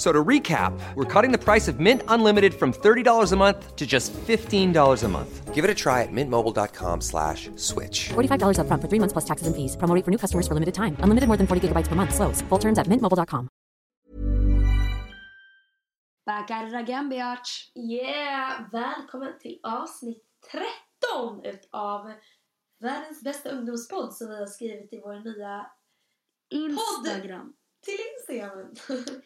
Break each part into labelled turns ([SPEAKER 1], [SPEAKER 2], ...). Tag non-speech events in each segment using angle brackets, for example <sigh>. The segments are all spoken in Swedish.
[SPEAKER 1] F- So to recap, we're cutting the price of Mint Unlimited from $30 a month to just $15 a month.
[SPEAKER 2] Give it a try at mintmobile.com slash switch.
[SPEAKER 3] $45 upfront for three months plus taxes and fees. Promo rate for new customers for limited time. Unlimited more than 40 gigabytes per month. Slows. Full terms at mintmobile.com.
[SPEAKER 4] Back at it again bitch.
[SPEAKER 5] Yeah! Välkommen till avsnitt 13 utav världens bästa ungdomspodd som vi har skrivit i vår nya
[SPEAKER 4] Instagram.
[SPEAKER 5] till Instagram. <laughs>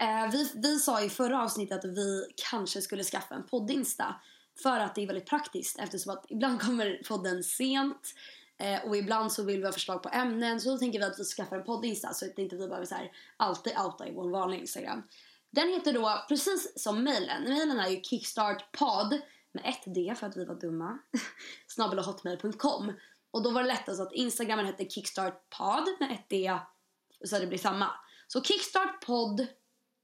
[SPEAKER 4] Eh, vi, vi sa i förra avsnittet att vi kanske skulle skaffa en poddinsta. För att det är väldigt praktiskt eftersom att ibland <laughs> kommer podden sent. Eh, och ibland så vill vi ha förslag på ämnen. Så då tänker vi att vi skaffar en poddinsta så att inte vi behöver så här, alltid outa i vår vanliga Instagram. Den heter då precis som mailen. Mailen är ju kickstartpod med ett D för att vi var dumma. <laughs> snabelahotmail.com. Och då var det lättast att Instagramen hette kickstartpod med ett D så att det blir samma. Så kickstartpod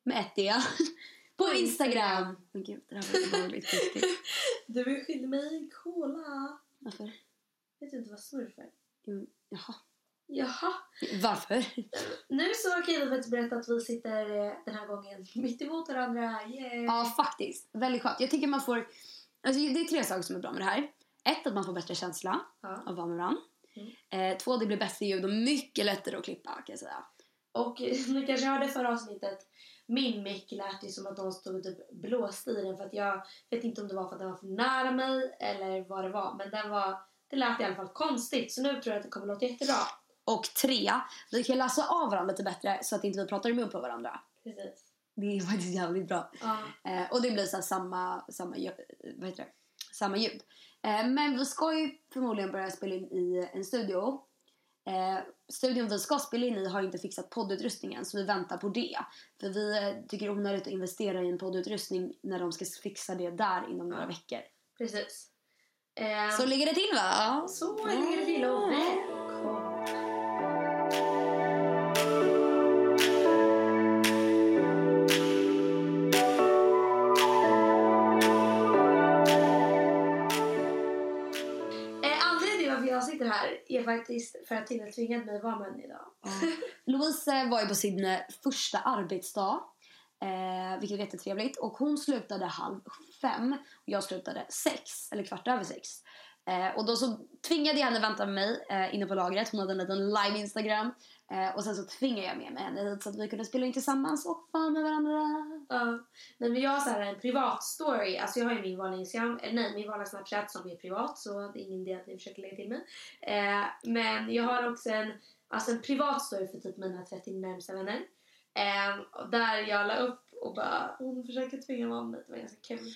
[SPEAKER 4] med ett D <laughs> på
[SPEAKER 5] På
[SPEAKER 4] Instagram. Men gud, det här var obehagligt.
[SPEAKER 5] Du är skyldig mig en cola.
[SPEAKER 4] Varför?
[SPEAKER 5] Vet du inte vad smurf är?
[SPEAKER 4] Jo, Jaha.
[SPEAKER 5] Jaha.
[SPEAKER 4] Varför?
[SPEAKER 5] Nu så kan jag faktiskt berätta att vi sitter eh, den här gången mitt emot varandra. Yeah.
[SPEAKER 4] Ja, faktiskt. Väldigt skönt. Jag tycker man får... Alltså, det är tre saker som är bra med det här. Ett, att man får bättre känsla
[SPEAKER 5] Ja.
[SPEAKER 4] av varandra.
[SPEAKER 5] Mm.
[SPEAKER 4] Eh, två, det blir bättre ljud och mycket lättare att klippa kan jag säga.
[SPEAKER 5] Och eh, ni kanske hörde förra avsnittet. Min mick lät ju som att de stod och typ blåste i den för att jag vet inte om det var för att den var för nära mig eller vad det var. Men den var, det lät i alla fall konstigt så nu tror jag att det kommer låta jättebra.
[SPEAKER 4] Och tre, vi kan läsa av varandra lite bättre så att inte vi pratar i mun på varandra.
[SPEAKER 5] Precis.
[SPEAKER 4] Det är faktiskt jävligt bra.
[SPEAKER 5] Ja.
[SPEAKER 4] Eh, och det blir så samma, samma, vad heter det? samma ljud. Eh, men vi ska ju förmodligen börja spela in i en studio. Eh, studion vi ska spela in i har inte fixat poddutrustningen så vi väntar på det. För vi eh, tycker onödigt att investera i en poddutrustning när de ska fixa det där inom några veckor.
[SPEAKER 5] Precis. Eh,
[SPEAKER 4] Så ligger det till va?
[SPEAKER 5] så ligger det till och välkommen. Är faktiskt för att Tina tvingade mig vara med henne idag.
[SPEAKER 4] Louise eh, var ju på sin eh, första arbetsdag. Eh, vilket var jättetrevligt. Och hon slutade halv fem. Och jag slutade sex. Eller kvart över sex. Eh, och då så tvingade jag henne vänta med mig eh, inne på lagret. Hon hade en liten live Instagram. Eh, och sen så tvingade jag med mig henne hit så att vi kunde spela in tillsammans och vara med varandra.
[SPEAKER 5] Ja. Nej, men jag har så här en privat story. Alltså jag har ju min vanliga Instagram, eller eh, nej min vanliga Snapchat som är privat så det är ingen idé att ni försöker lägga till mig. Eh, men jag har också en, alltså en privat story för typ mina 30 närmsta vänner. Eh, där jag la upp och bara hon försöker tvinga mig om mig. Det var ganska kul.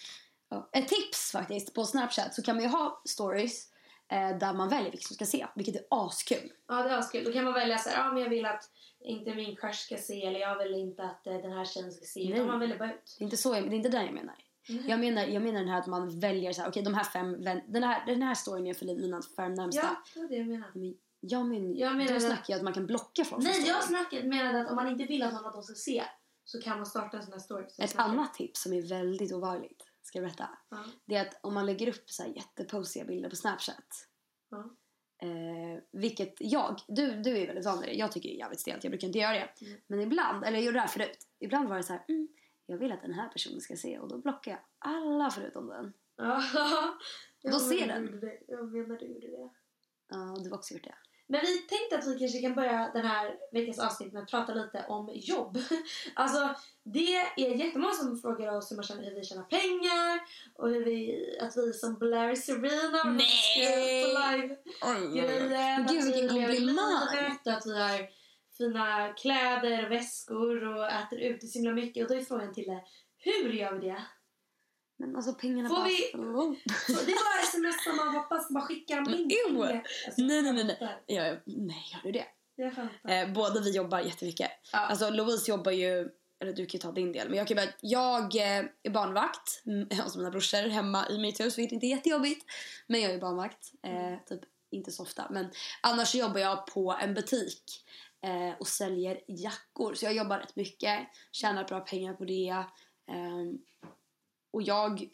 [SPEAKER 4] Ja. Ett tips faktiskt på Snapchat så kan man ju ha stories eh, där man väljer vilka som ska se. Vilket är askul.
[SPEAKER 5] Ja det var kul. Då kan man välja så här, ja men jag vill att inte min crush ska se eller jag vill inte att eh, den här tjejen ska se. Utan man väljer bara ut.
[SPEAKER 4] Det är inte, så, jag- det är inte den jag menar. Jag menar, jag menar den här att man väljer så här, okej de här fem, den, här, den här storyn är för mina fem närmsta.
[SPEAKER 5] Ja, det var det jag menade.
[SPEAKER 4] Men jag, men,
[SPEAKER 5] Jag menar
[SPEAKER 4] då
[SPEAKER 5] att-
[SPEAKER 4] snackar jag att man kan blocka folk från
[SPEAKER 5] Nej, jag snackade, menade att om man inte vill att någon av dem ska se så kan man starta en sån här story.
[SPEAKER 4] Ett
[SPEAKER 5] snackar-
[SPEAKER 4] annat tips som är väldigt obehagligt, ska jag berätta.
[SPEAKER 5] Ja.
[SPEAKER 4] Det är att om man lägger upp så här jätteposiga bilder på Snapchat.
[SPEAKER 5] Ja.
[SPEAKER 4] Eh, vilket jag, du, du är väldigt van vid det. Jag tycker det är jävligt stelt, jag brukar inte göra det.
[SPEAKER 5] Mm.
[SPEAKER 4] Men ibland, eller jag gjorde det här förut. Ibland var det så här, mm, jag vill att den här personen ska se och då blockar jag alla förutom den.
[SPEAKER 5] Ja. <laughs>
[SPEAKER 4] Då ser den.
[SPEAKER 5] det. Jag menar du gjorde det.
[SPEAKER 4] Ja, du har också gjort det.
[SPEAKER 5] Men vi tänkte att vi kanske kan börja den här veckans avsnitt med att prata lite om jobb. <laughs> Alltså, det är jättemånga som frågar oss hur, man tjänar, hur vi tjänar pengar och hur vi, att vi som Blair Serena på live-grejen.
[SPEAKER 4] Gud, vilken komplimang.
[SPEAKER 5] och att vi har fina kläder och väskor och äter ute så himla mycket. Och då är frågan till det, hur gör vi det?
[SPEAKER 4] Men alltså pengarna
[SPEAKER 5] Får
[SPEAKER 4] bara
[SPEAKER 5] vi- det är bara sms som man hoppas bara skickar dem in. Alltså,
[SPEAKER 4] Nej, nej, nej, nej.
[SPEAKER 5] fattar.
[SPEAKER 4] Ja, ja, nej, gör du det?
[SPEAKER 5] Jag.
[SPEAKER 4] Eh, båda vi jobbar jättemycket.
[SPEAKER 5] Ja.
[SPEAKER 4] Alltså Louise jobbar ju, eller du kan ju ta din del, men jag kan bara, jag eh, är barnvakt mm, <laughs> hos mina brorsor hemma i mitt hus, vilket inte är jättejobbigt. Men jag är barnvakt, eh, typ inte så ofta. Men annars jobbar jag på en butik eh, och säljer jackor. Så jag jobbar rätt mycket, tjänar bra pengar på det. Ehm, och jag,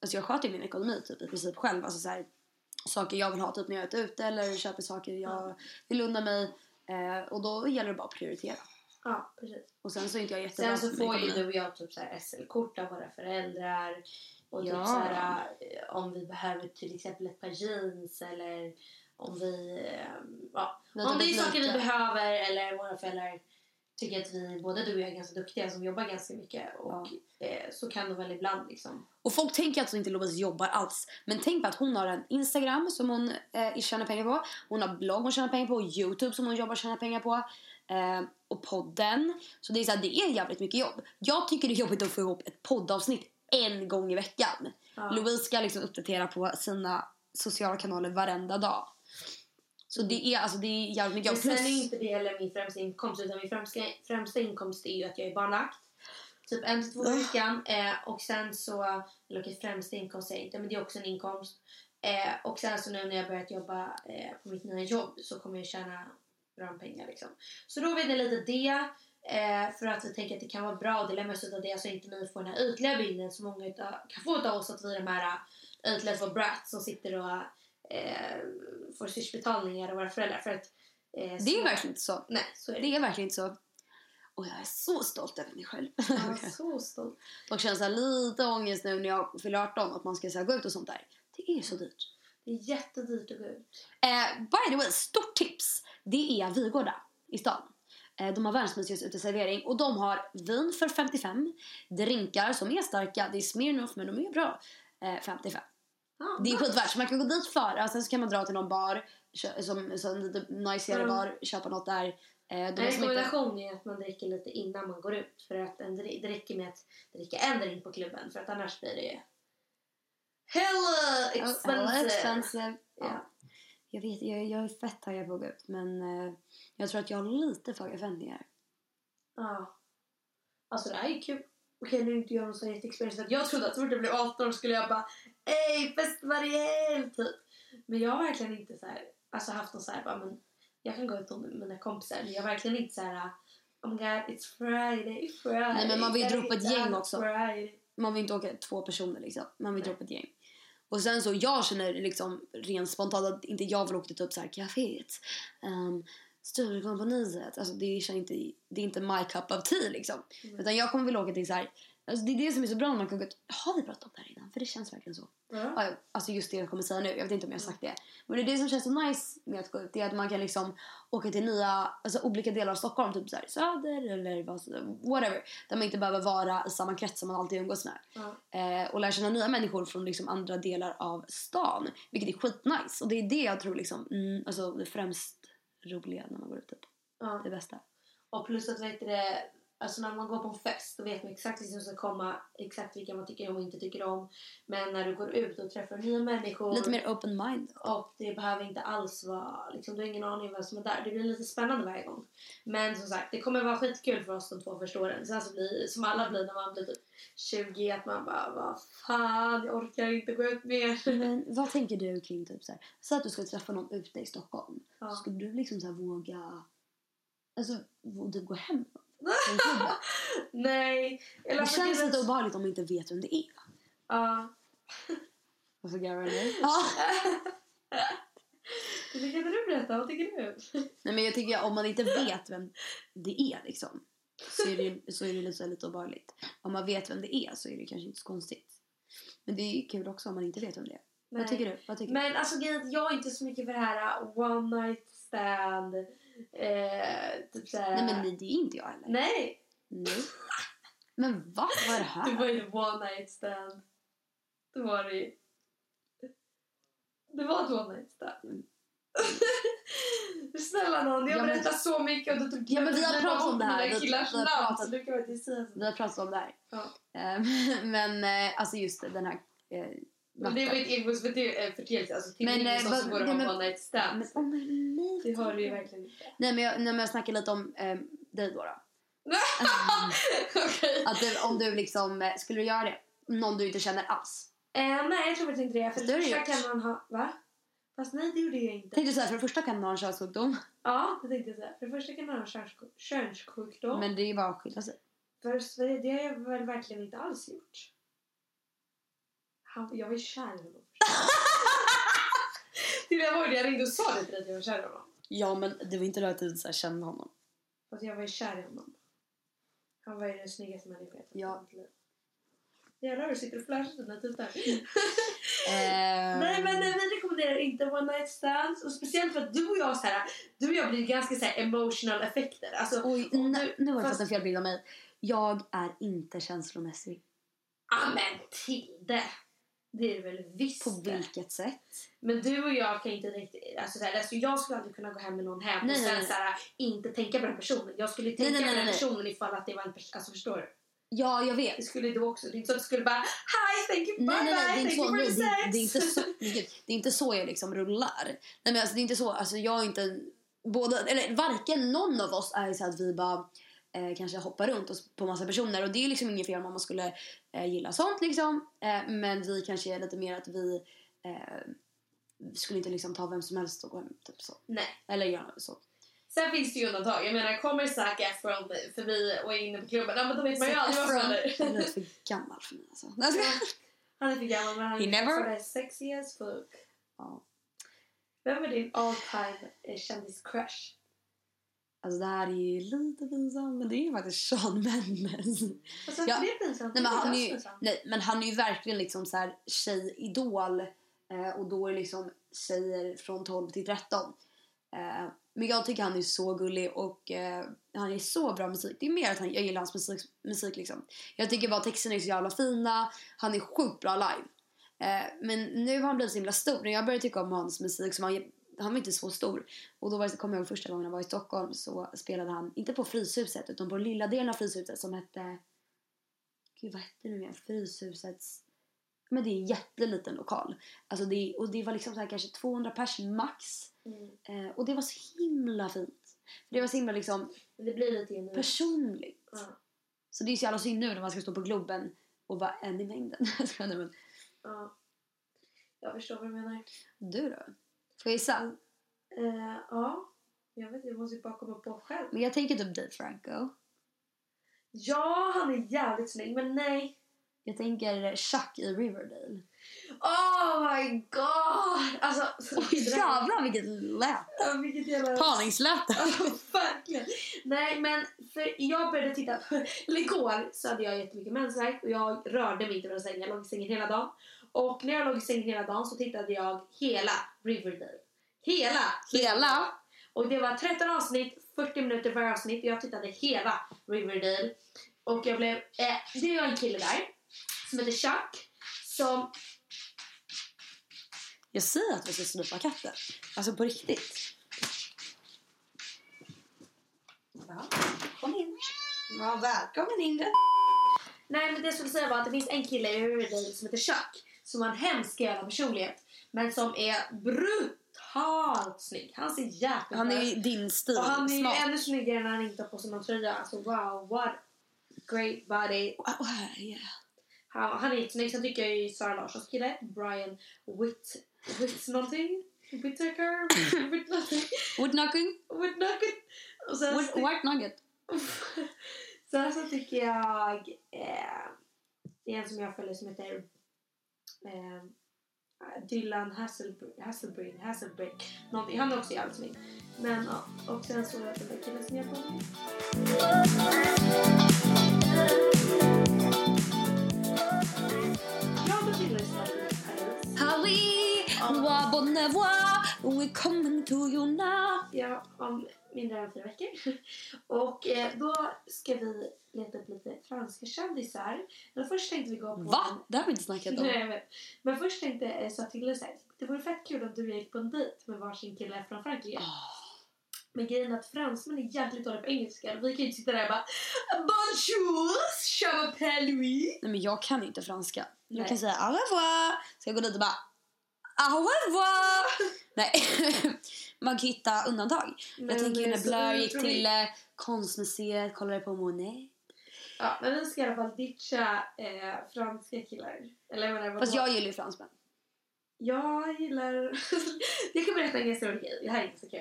[SPEAKER 4] alltså jag sköter min ekonomi typ i princip själv. Alltså så här, saker jag vill ha typ när jag är ute eller köper saker jag vill unna mig. Eh, och då gäller det bara att prioritera.
[SPEAKER 5] Ja, precis.
[SPEAKER 4] Och sen så är inte jag jättebra
[SPEAKER 5] Sen så får ju du och jag typ SL-kort av våra föräldrar. Och typ
[SPEAKER 4] Ja.
[SPEAKER 5] så här, eh, om vi behöver till exempel ett par jeans eller om vi... eh, Ja, om det är saker vi behöver eller våra föräldrar tycker att vi, både du och jag är ganska duktiga som jobbar ganska mycket. Och eh, så kan det väl ibland liksom.
[SPEAKER 4] Och folk tänker att inte Louise jobbar alls. Men tänk på att hon har en Instagram som hon eh, tjänar pengar på. Hon har blogg hon tjänar pengar på. Youtube som hon jobbar och tjänar pengar på. Eh, och podden. Så det är, så här, det är jävligt mycket jobb. Jag tycker det är jobbigt att få ihop ett poddavsnitt en gång i veckan. Louise ska liksom uppdatera på sina sociala kanaler varenda dag. Så det är, alltså, det är jävligt mycket
[SPEAKER 5] Men sen
[SPEAKER 4] Plus,
[SPEAKER 5] är inte det heller min främsta inkomst utan min främsta, främsta inkomst är ju att jag är barnvakt. Typ en till två i veckan. Eh, och sen så, eller okej främsta inkomst jag inte men det är också en inkomst. Eh, och sen så nu när jag börjat jobba eh, på mitt nya jobb så kommer jag tjäna bra pengar liksom. Så då vet ni lite det. Eh, för att vi tänker att det kan vara bra att dela med sig av det så inte ni får den här ytliga bilden som många utav, kan få av oss att vi är de här ytliga små brats som sitter och eh, får swishbetalningar av våra föräldrar. För att, eh,
[SPEAKER 4] det är verkligen inte så.
[SPEAKER 5] Nej, så är det.
[SPEAKER 4] Det är verkligen inte så. Och jag är så stolt över mig själv.
[SPEAKER 5] Ja, <laughs> så stolt.
[SPEAKER 4] Dock känns det lite ångest nu när jag fyller 18 att man ska så här, gå ut och sånt där. Det är så dyrt.
[SPEAKER 5] Det är jättedyrt att gå ut.
[SPEAKER 4] Eh, by the way, stort tips. Det är Vigårda i stan. Eh, de har världens mysigaste uteservering och de har vin för 55, drinkar som är starka, det är Smirnoff men de är bra, eh, 55.
[SPEAKER 5] Ja,
[SPEAKER 4] Det är skitvärt så man kan gå dit före och sen så kan man dra till någon bar, som, som lite najsigare
[SPEAKER 5] Mm.
[SPEAKER 4] bar, köpa något där. Eh,
[SPEAKER 5] En rekommendation är att man dricker lite innan man går ut. För att en, det räcker med att dricka en drink på klubben. För att annars blir det hella expensive.
[SPEAKER 4] Hella expensive. Ja.
[SPEAKER 5] Ja.
[SPEAKER 4] Jag vet, jag, jag är fett taggad på att gå ut men eh, jag tror att jag har lite för höga förväntningar.
[SPEAKER 5] Ja. Alltså det här är kul. Okej nu är inte jag någon sån att Jag trodde att så fort jag blev 18 skulle jag bara Ey fest varje typ. Men jag har verkligen inte så här, alltså haft någon så här, bara, men jag kan gå ut med mina kompisar men jag har verkligen inte så här Oh my god it's Friday, Friday.
[SPEAKER 4] Nej, men man vill dra upp ett gäng också.
[SPEAKER 5] Friday.
[SPEAKER 4] Man vill inte åka två personer liksom. Man vill dra upp ett gäng. Och sen så jag känner liksom rent spontant att inte jag vill åka till typ så här kaféet. Um, Sturecompagniet. Alltså det, känner inte, det är inte my cup of tea liksom. Utan jag kommer vilja åka till så här. Alltså det är det som är så bra när man kan gå ut. Har vi pratat om det här innan? För det känns verkligen så.
[SPEAKER 5] Ja,
[SPEAKER 4] Alltså just det jag kommer säga nu. Jag vet inte om jag har sagt det. Men det är det som känns så nice med att gå ut. Det är att man kan liksom åka till nya, alltså olika delar av Stockholm. Typ så här, söder eller whatever. Där man inte behöver vara i samma krets som man alltid umgås med. Eh, och lära känna nya människor från liksom andra delar av stan. Vilket är skitnice. Och det är det jag tror liksom, mm, alltså det främst roliga när man går ut. Typ.
[SPEAKER 5] Ja.
[SPEAKER 4] Det bästa.
[SPEAKER 5] Och plus att vet du alltså när man går på en fest då vet man exakt vilka som ska komma, exakt vilka man tycker om och inte tycker om. Men när du går ut och träffar nya människor
[SPEAKER 4] Lite mer open mind.
[SPEAKER 5] och det behöver inte alls vara, liksom, du har ingen aning om vem som är där. Det blir lite spännande varje gång. Men som sagt, det kommer vara skitkul för oss de två första åren. Sen så blir som alla blir när man blir typ 20 att man bara, vad fan, jag orkar inte gå ut mer.
[SPEAKER 4] Men vad tänker du kring typ så här, så att du ska träffa någon ute i Stockholm.
[SPEAKER 5] Ja.
[SPEAKER 4] Skulle du liksom så här våga, alltså våga typ gå hem? <laughs>
[SPEAKER 5] Nej. Eller
[SPEAKER 4] Det
[SPEAKER 5] alltså,
[SPEAKER 4] känns lite obehagligt om man inte vet vem det är.
[SPEAKER 5] Ja.
[SPEAKER 4] Varför garvar du? Ja.
[SPEAKER 5] Kan inte du berätta? Vad tycker du?
[SPEAKER 4] Nej men jag tycker om man inte vet vem det är liksom. Så är det, så är det lite, lite obehagligt. Om man vet vem det är så är det kanske inte så konstigt. Men det är ju kul också om man inte vet vem det är.
[SPEAKER 5] Nej.
[SPEAKER 4] Vad tycker du? Vad tycker
[SPEAKER 5] Men alltså är att jag är inte så mycket för det här uh, one night stand. Eh, typ såhär.
[SPEAKER 4] du? Nej men nej, det är inte jag heller.
[SPEAKER 5] Nej!
[SPEAKER 4] Nej. Men va? Vad är det här?
[SPEAKER 5] Det var ju one night stand. Det var det ju. Det var ett one night stand.
[SPEAKER 4] Mm. <laughs>
[SPEAKER 5] Snälla nån, jag
[SPEAKER 4] Ja, men-
[SPEAKER 5] berättar så mycket och du tog
[SPEAKER 4] Ja, men vi har pratat om det här. Vi- vi har pratat-
[SPEAKER 5] du kan inte säga så.
[SPEAKER 4] Vi har pratat om det här.
[SPEAKER 5] Ja.
[SPEAKER 4] Ehm, <laughs> Men eh, alltså just den här eh,
[SPEAKER 5] Men det var ett engångsförteelse. Alltså till
[SPEAKER 4] Men, eh,
[SPEAKER 5] som borde
[SPEAKER 4] nej,
[SPEAKER 5] ha
[SPEAKER 4] men-
[SPEAKER 5] one night.
[SPEAKER 4] Men om nej,
[SPEAKER 5] Det har du ju verkligen inte.
[SPEAKER 4] Nej men jag, nej, men jag snackar lite om eh, dig då. då. <laughs>
[SPEAKER 5] Okej.
[SPEAKER 4] Att du, om du liksom, eh, skulle du göra det? Någon du inte känner alls?
[SPEAKER 5] Eh, nej, jag tror faktiskt inte det. För
[SPEAKER 4] Det
[SPEAKER 5] kan man ha... Va? Fast nej, det gjorde jag inte.
[SPEAKER 4] Tänkte såhär, för det första kan man ha en könssjukdom.
[SPEAKER 5] Ja, det tänkte jag säga. För det första kan man ha en köns- könssjukdom.
[SPEAKER 4] Men det är ju bara att skilja sig.
[SPEAKER 5] För Sverige, det har jag väl verkligen inte alls gjort. Han, jag var ju kär i honom. Jag <laughs> var det jag ringde och sa det till dig att jag var kär i honom.
[SPEAKER 4] Ja men det var inte då att du så här kände honom.
[SPEAKER 5] Fast jag var ju kär i honom. Han var ju den snyggaste människan jag träffat i
[SPEAKER 4] Ja.
[SPEAKER 5] mitt liv. Jävlar du sitter och flashar dina tuttar.
[SPEAKER 4] Ehm,
[SPEAKER 5] Nej men nej, vi rekommenderar inte one night stands. Och speciellt för att du och jag så här, du och jag blir ganska så här emotional effekter. Alltså,
[SPEAKER 4] Oj,
[SPEAKER 5] du-
[SPEAKER 4] nu har du
[SPEAKER 5] fast-
[SPEAKER 4] fått en fel bild av mig. Jag är inte känslomässig.
[SPEAKER 5] Amen Tilde! Det är det väl visst
[SPEAKER 4] På vilket sätt?
[SPEAKER 5] Men du och jag kan inte riktigt... Alltså, så här, alltså jag skulle aldrig kunna gå hem med någon hem
[SPEAKER 4] Nej,
[SPEAKER 5] och
[SPEAKER 4] nej,
[SPEAKER 5] sen
[SPEAKER 4] nej.
[SPEAKER 5] Så här, inte tänka på den personen. Jag skulle tänka
[SPEAKER 4] nej,
[SPEAKER 5] på
[SPEAKER 4] nej,
[SPEAKER 5] den
[SPEAKER 4] nej.
[SPEAKER 5] personen ifall att det var en person. Alltså förstår du?
[SPEAKER 4] Ja, jag
[SPEAKER 5] Det
[SPEAKER 4] vet.
[SPEAKER 5] skulle du också. Det är inte så att du skulle bara Hi, thank you, bye
[SPEAKER 4] Nej, nej, nej, det är
[SPEAKER 5] bye,
[SPEAKER 4] inte
[SPEAKER 5] thank
[SPEAKER 4] så,
[SPEAKER 5] you for the
[SPEAKER 4] det, det, är inte
[SPEAKER 5] sex.
[SPEAKER 4] så, det, det är inte så jag liksom rullar. Nej, men alltså, det är inte så, alltså jag är inte, båda, eller varken någon av oss är så att vi bara eh, kanske hoppar runt oss på massa personer och det är liksom inget fel om man skulle eh, gilla sånt liksom. Eh, men vi kanske är lite mer att vi eh, skulle inte liksom ta vem som helst och gå hem typ så.
[SPEAKER 5] Nej.
[SPEAKER 4] Eller göra så.
[SPEAKER 5] Sen finns det ju undantag. Jag menar, kommer Zac Efron förbi och är inne på klubben, ja, men då vet man ju aldrig vad som
[SPEAKER 4] Han är
[SPEAKER 5] händer.
[SPEAKER 4] för gammal för mig alltså.
[SPEAKER 5] Han är för gammal men han
[SPEAKER 4] He
[SPEAKER 5] är
[SPEAKER 4] never-
[SPEAKER 5] sexy as fuck.
[SPEAKER 4] Ja.
[SPEAKER 5] Vem är din all time eh, kändis-crush?
[SPEAKER 4] Alltså det här är ju lite pinsamt men det är ju faktiskt Sean Mendes.
[SPEAKER 5] Alltså,
[SPEAKER 4] Ja.
[SPEAKER 5] det är pinsamt.
[SPEAKER 4] Nej men, han är ju, nej, men han är ju verkligen liksom så här tjejidol. Eh, och då är det liksom tjejer från 12 till 13. Eh, men jag tycker han är så gullig och eh, han är så bra musik. Det är mer att han, jag gillar hans musik, musik liksom. Jag tycker bara texterna är så jävla fina. Han är sjukt bra live. Eh, men nu har han blivit så himla stor. När jag började tycka om hans musik så han, han var inte så stor. Och då var det, kom jag ihåg första gången jag var i Stockholm så spelade han, inte på Fryshuset utan på den lilla delen av Fryshuset som hette Gud vad hette det nu igen? Fryshusets... Men det är en jätteliten lokal. Alltså det, och det var liksom så här kanske 200 pers max.
[SPEAKER 5] Mm.
[SPEAKER 4] Eh, och det var så himla fint. För det var så himla liksom
[SPEAKER 5] Det blir lite genuint.
[SPEAKER 4] personligt.
[SPEAKER 5] Ja.
[SPEAKER 4] Så det är så jävla synd nu när man ska stå på Globen och vara en i mängden. <laughs>
[SPEAKER 5] Ja. Jag förstår vad du menar.
[SPEAKER 4] du då? Får jag gissa?
[SPEAKER 5] Eh, ja. Jag vet jag måste ju bara komma på själv.
[SPEAKER 4] Men jag tänker typ Dave Franco.
[SPEAKER 5] Ja, han är jävligt snygg, men nej.
[SPEAKER 4] Jag tänker Chuck i Riverdale.
[SPEAKER 5] Oh my god! Alltså,
[SPEAKER 4] Oj jävlar vilket lät!
[SPEAKER 5] Ja, vilket jävla...
[SPEAKER 4] Parningsläte!
[SPEAKER 5] Ja, verkligen. Nej, men för jag började titta. Eller igår så hade jag jättemycket mensvärk och jag rörde mig inte från sängen. Jag låg i sängen hela dagen. Och när jag låg i sängen hela dagen så tittade jag hela Riverdale. Hela!
[SPEAKER 4] Hela?
[SPEAKER 5] Och det var 13 avsnitt, 40 minuter per avsnitt. Jag tittade hela Riverdale. Och jag blev... Eh, det var en kille där som heter Chuck. Som...
[SPEAKER 4] Jag säger att vi ska slipa katten. Alltså på riktigt. Ja, kom in. Ja, välkommen in.
[SPEAKER 5] Nej, men det jag skulle säga var att det finns en kille i Riverdale som heter Chuck. Som har en hemsk jävla personlighet. Men som är brutalt snygg. Han ser jäkligt
[SPEAKER 4] Han är din stil.
[SPEAKER 5] Och han är ju ännu snyggare när han inte har på sig någon tröja. Alltså wow, what great body.
[SPEAKER 4] Oh, yeah.
[SPEAKER 5] Han, han är jättesnygg. Sen tycker jag ju Sara Larssons kille, Brian Witt... Witt någonting? Whittaker? Witt något? Och sen,
[SPEAKER 4] Wood, white nugget. <laughs>
[SPEAKER 5] sen så tycker jag... Eh, det är en som jag följer som heter eh, Dylan Hasselbring, Hasselbring, Hasselbring. Någonting. Han är också jävligt snygg. Men ja, och sen så den där killen som jag följer. Jag.
[SPEAKER 4] Halli, wa bon voir, we coming to you now.
[SPEAKER 5] Ja, om mindre än fyra veckor. <laughs> Och eh, då ska vi leta upp lite franska kändisar. Men först tänkte vi gå på...
[SPEAKER 4] Va? Det har vi inte snackat om. <laughs>
[SPEAKER 5] Nej, jag vet. Men först tänkte eh, sa till här, det vore fett kul om du och jag gick på en dejt med varsin kille från Frankrike. Men grejen är att fransmän är jävligt dåliga på engelska. Vi kan ju inte sitta där och bara Bonjour, je m'appelle Louis.
[SPEAKER 4] Nej men jag kan inte franska. Jag
[SPEAKER 5] Nej.
[SPEAKER 4] kan säga au revoir. Så jag går dit och bara au revoir. <laughs> Nej, <laughs> man kan hitta undantag.
[SPEAKER 5] Men
[SPEAKER 4] jag tänker ju när Blair gick till eh, konstmuseet, kollade på Monet.
[SPEAKER 5] Ja, men vi ska i alla fall ditcha eh, franska killar. Eller jag menar,
[SPEAKER 4] Fast jag gillar ju fransmän.
[SPEAKER 5] jag gillar... <laughs> jag kan berätta en ganska rolig grej. Det här är inte så kul.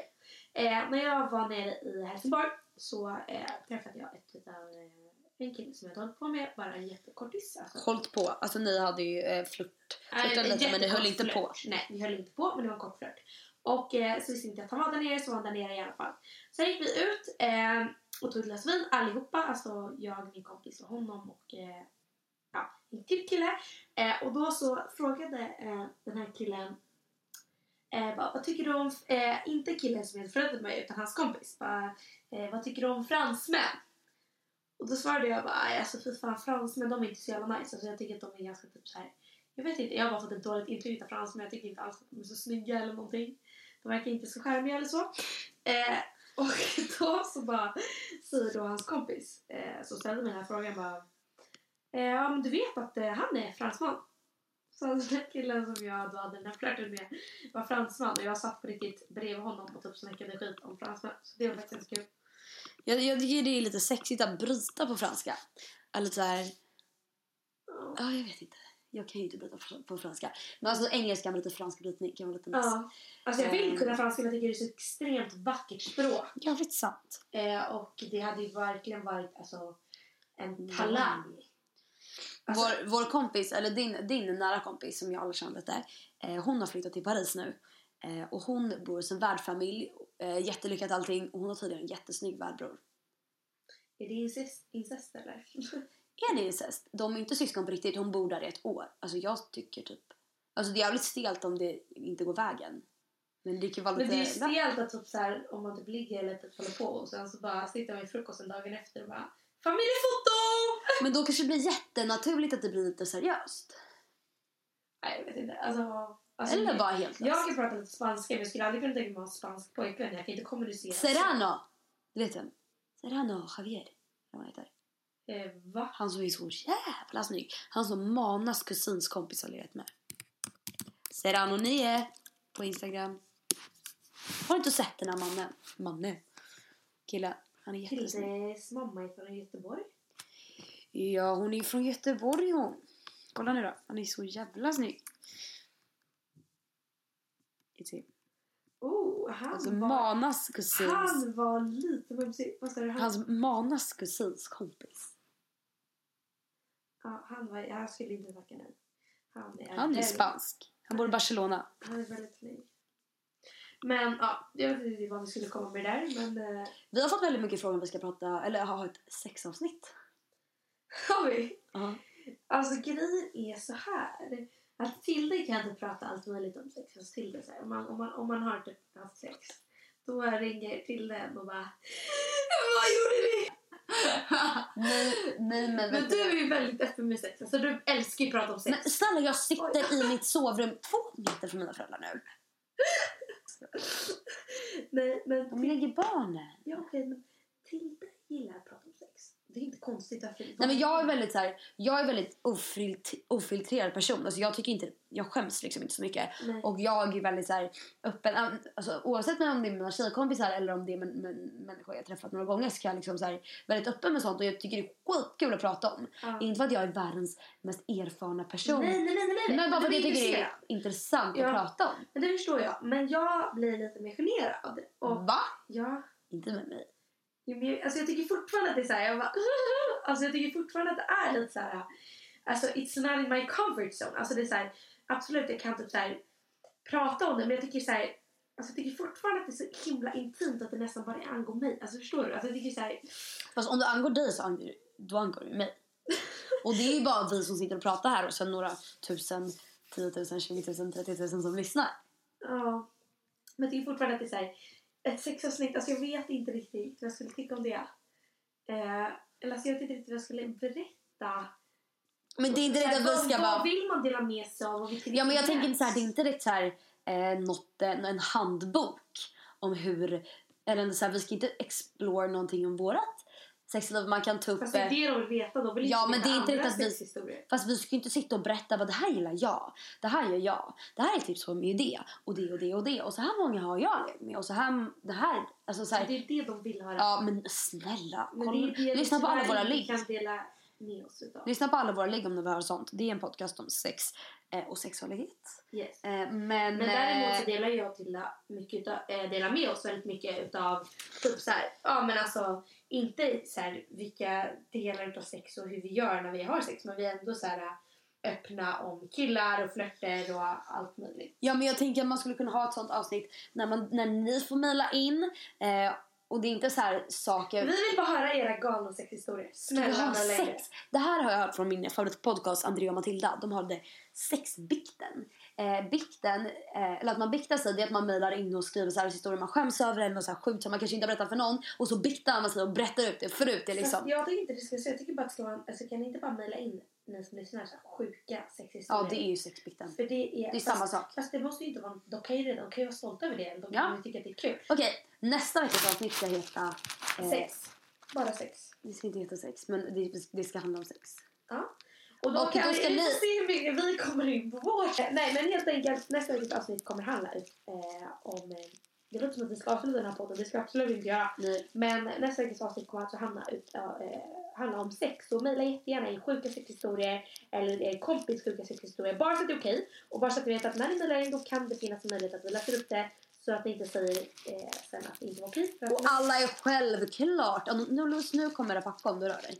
[SPEAKER 5] Eh, när jag var nere i Helsingborg så eh, träffade jag ett utav, eh, en kille som jag hade hållit på med bara en jättekortis. Alltså,
[SPEAKER 4] Hållit på. Alltså ni hade ju eh, flört.
[SPEAKER 5] Nej,
[SPEAKER 4] Flörtade
[SPEAKER 5] en
[SPEAKER 4] lite men ni höll inte på.
[SPEAKER 5] flört. Nej, vi höll inte på men det var en kort flört. Och eh, så visste inte jag att han var där nere så var han där nere i alla fall. Sen gick vi ut eh, och tog ett glas vin allihopa. Alltså jag, min kompis och honom och eh, ja, en till kille. Eh, och då så frågade eh, den här killen eh, bara, vad tycker du om, eh, inte killen som heter Fredrik mig utan hans kompis. Bara, eh, vad tycker du om fransmän? Och då svarade jag bara, alltså fy fan fransmän de är inte så jävla nice. Alltså, jag tycker att de är ganska typ så här. Jag vet inte, jag har bara fått ett dåligt intryck av fransmän. Jag tycker inte alls att de är så snygga eller någonting. De verkar inte så charmiga eller så. Eh, och <laughs> då så bara säger då hans kompis eh, som ställde mig den här frågan bara. Eh, ja men du vet att eh, han är fransman. Så den där killen som jag då hade den här flörten med var fransman och jag satt på riktigt bredvid honom och typ snackade skit om fransmän. Så det var faktiskt ganska kul.
[SPEAKER 4] Jag, jag tycker det är lite sexigt att bryta på franska. Eller så här... Ja, jag vet inte. Jag kan ju inte bryta på- franska. Men alltså engelska med lite fransk brytning kan vara lite nice.
[SPEAKER 5] Ja. Alltså jag vill
[SPEAKER 4] Eh.
[SPEAKER 5] kunna franska men jag tycker det är så extremt vackert språk.
[SPEAKER 4] Jävligt sant.
[SPEAKER 5] Eh, och det hade ju verkligen varit alltså, en talang. Alltså-
[SPEAKER 4] vår, vår kompis, eller din, din nära kompis som jag aldrig känner lite. Eh, hon har flyttat till Paris nu. Eh, och hon bor hos en värdfamilj. Eh, jättelyckat allting. Och hon har tydligen en jättesnygg värdbror.
[SPEAKER 5] Är det incest, incest eller? <laughs>
[SPEAKER 4] Är det incest? De är inte syskon på riktigt. Hon bor där i ett år. Alltså jag tycker typ... Alltså det är jävligt stelt om det inte går vägen. Men det kan vara
[SPEAKER 5] Men
[SPEAKER 4] lite...
[SPEAKER 5] det är ju stelt att typ så här, om man typ ligger eller typ håller på och sen så bara sitter man i frukosten dagen efter och bara Familjefoto!
[SPEAKER 4] Men då kanske det blir jättenaturligt att det blir lite seriöst.
[SPEAKER 5] Nej jag vet inte. Alltså, alltså,
[SPEAKER 4] Eller bara helt
[SPEAKER 5] Jag
[SPEAKER 4] löst.
[SPEAKER 5] kan prata lite spanska men jag skulle aldrig kunna tänka mig att ha en spansk pojkvän. Jag kan inte kommunicera.
[SPEAKER 4] Serrano! Du vet vem? Serrano Javier. Vad han heter.
[SPEAKER 5] Eh, va?
[SPEAKER 4] Han som är så jävla snygg. Han som Manas kusins kompis har legat med. Serrano 9 på Instagram. Har du inte sett den här mannen? Mannen. Killen. Han är jättesnygg.
[SPEAKER 5] Tildes mamma är från Göteborg.
[SPEAKER 4] Ja, hon är från Göteborg hon. Kolla nu då. Han är så jävla snygg. It's him.
[SPEAKER 5] Oh, han
[SPEAKER 4] Alltså
[SPEAKER 5] var...
[SPEAKER 4] Manas kusins.
[SPEAKER 5] Han var lite mumsig. Vad sa du? Han,
[SPEAKER 4] Hans Manas kusins kompis.
[SPEAKER 5] ja, han var... Jag skulle inte tacka nej. Han är,
[SPEAKER 4] Han är
[SPEAKER 5] väldigt-
[SPEAKER 4] spansk. Han bor i Barcelona.
[SPEAKER 5] Han är väldigt snygg. Men ja, jag vet inte vad vi skulle komma med där. Men eh,
[SPEAKER 4] Vi har fått väldigt mycket frågor om vi ska prata, eller ha ett sexavsnitt. <laughs>
[SPEAKER 5] har vi?
[SPEAKER 4] Ja.
[SPEAKER 5] Alltså grejen är så här. Att Tilde kan inte prata allt möjligt om sex. Alltså, Tilde, så här, om, man, om, man, om man har typ haft sex. Då ringer Tilde en och bara Vad gjorde ni?
[SPEAKER 4] Nej, nej men,
[SPEAKER 5] Men du är ju väldigt öppen med sex. Alltså du älskar ju att prata om sex.
[SPEAKER 4] Men snälla jag sitter i mitt sovrum två meter från mina föräldrar nu.
[SPEAKER 5] Nej, men
[SPEAKER 4] De lägger barnen.
[SPEAKER 5] Ja, okej, men Tilde gillar att prata om. Det är inte konstigt varför.
[SPEAKER 4] Nej men jag är väldigt så här, jag är väldigt ofilt, ofiltrerad person. Alltså jag tycker inte, jag skäms liksom inte så mycket.
[SPEAKER 5] Nej.
[SPEAKER 4] Och jag är väldigt så här öppen. Alltså, oavsett om det är mina tjejkompisar eller om det är med, med människor jag träffat några gånger så kan jag liksom så här, väldigt öppen med sånt. Och jag tycker det är skitkul att prata om.
[SPEAKER 5] Ja.
[SPEAKER 4] Inte för att jag är världens mest erfarna person.
[SPEAKER 5] Nej, nej, nej, nej.
[SPEAKER 4] Men bara för att jag tycker det är intressant
[SPEAKER 5] Ja.
[SPEAKER 4] att prata om.
[SPEAKER 5] Men det förstår jag. Men jag blir lite mer generad. Och
[SPEAKER 4] Va?
[SPEAKER 5] ja,
[SPEAKER 4] Inte med mig.
[SPEAKER 5] Alltså jag tycker fortfarande att det är så här, jag bara, <laughs> alltså jag tycker fortfarande att det är lite så här, alltså it's not in my comfort zone. Alltså det är så här, absolut jag kan typ så här, prata om det men jag tycker så här, alltså jag tycker fortfarande att det är så himla intimt att det nästan bara angår mig. Alltså förstår du? Alltså jag tycker så här,
[SPEAKER 4] Fast om det angår dig så angår, då angår det mig. <laughs> Och det är ju bara vi som sitter och pratar här och sen några tusen, 10 000, 20 000, 30 000 som lyssnar.
[SPEAKER 5] ja. Men jag tycker fortfarande att det är så här, ett sexavsnitt, alltså jag vet inte riktigt vad jag skulle tycka om det. Eh, eller alltså jag vet inte riktigt vad jag skulle berätta.
[SPEAKER 4] Men det är inte riktigt att vi
[SPEAKER 5] vad-
[SPEAKER 4] ska
[SPEAKER 5] Vad
[SPEAKER 4] vara...
[SPEAKER 5] vill man dela med sig av? och
[SPEAKER 4] Ja men jag tänker inte så här, det är inte direkt så här, eh, något, en, en handbok om hur, eller så här, vi ska inte explore någonting om vårat sexliv. Man kan ta upp...
[SPEAKER 5] Fast det är
[SPEAKER 4] eh,
[SPEAKER 5] det de vill veta. De vill
[SPEAKER 4] Ja, men det är inte riktigt att vi-
[SPEAKER 5] sexhistorier.
[SPEAKER 4] Fast vi ska ju inte sitta och berätta vad det här gillar jag. Det här gör jag. Det här är tips om ju det. Och det och det och det. Och så här många har jag levt med. Och så här, det här. Alltså så
[SPEAKER 5] Så
[SPEAKER 4] här.
[SPEAKER 5] det är det de vill höra.
[SPEAKER 4] Ja men snälla.
[SPEAKER 5] men
[SPEAKER 4] Kolla,
[SPEAKER 5] det är det
[SPEAKER 4] lyssna på alla våra
[SPEAKER 5] inte
[SPEAKER 4] link.
[SPEAKER 5] kan dela med oss utav.
[SPEAKER 4] Lyssna på alla våra ligg om ni vill höra sånt. Det är en podcast om sex eh, och sexualitet.
[SPEAKER 5] Yes.
[SPEAKER 4] Eh, men
[SPEAKER 5] Men däremot så delar jag till mycket utav, delar med oss väldigt mycket utav typ så här, ja men alltså inte så här vilka delar utav sex och hur vi gör när vi har sex men vi är ändå så här öppna om killar och flörter och allt möjligt.
[SPEAKER 4] Ja men jag tänker att man skulle kunna ha ett sånt avsnitt när, man, när ni får mejla in eh, och det är inte så här saker...
[SPEAKER 5] Vi vill bara höra era galna sexhistorier. Snälla
[SPEAKER 4] ha sex? Det här har jag hört från min favoritpodcast Andrea och Matilda. De hade sexbikten. Eh, bikten, eh, eller att man biktar sig, det är att man mejlar in och skriver så här historier man skäms över eller något så här sjukt som man kanske inte har berättat för någon. Och så biktar man sig och berättar ut det förut. Det är
[SPEAKER 5] Fast
[SPEAKER 4] liksom.
[SPEAKER 5] Jag tycker inte det ska säga. Jag tycker bara att ska vara, alltså kan ni inte bara mejla in ni som lyssnar så här sjuka sexhistorier?
[SPEAKER 4] Ja det är ju sexbikten.
[SPEAKER 5] För det är,
[SPEAKER 4] Det är
[SPEAKER 5] fast,
[SPEAKER 4] samma sak.
[SPEAKER 5] Fast det måste ju inte vara, de kan ju redan, de kan ju vara stolta över det. De kan
[SPEAKER 4] Ja.
[SPEAKER 5] ju tycka att det är kul.
[SPEAKER 4] Okej, nästa veckas avsnitt ska heta... eh,
[SPEAKER 5] Sex. Bara sex.
[SPEAKER 4] Det ska inte heta sex, men det, det ska handla om sex.
[SPEAKER 5] Ja. Och då,
[SPEAKER 4] Och
[SPEAKER 5] kan
[SPEAKER 4] då ska
[SPEAKER 5] vi
[SPEAKER 4] ni-
[SPEAKER 5] se hur mycket vi kommer in på vår. Nej men helt enkelt nästa veckas avsnitt kommer handla eh, om... Eh, det låter som att vi ska avsluta den här podden, det ska vi absolut inte göra.
[SPEAKER 4] Nej.
[SPEAKER 5] Men nästa veckas avsnitt kommer alltså handla, ut, eh, handla om sex. Så mejla jättegärna in sjuka sexhistorier eller er kompis sjuka sexhistorier. Bara så att det är okej. Och bara så att vi vet att när ni mejlar in då kan det finnas en möjlighet att vi läser upp det. Så att ni inte säger eh, sen att det inte var okej.
[SPEAKER 4] Och alla är självklart... Nu, nu kommer det packa om du rör dig.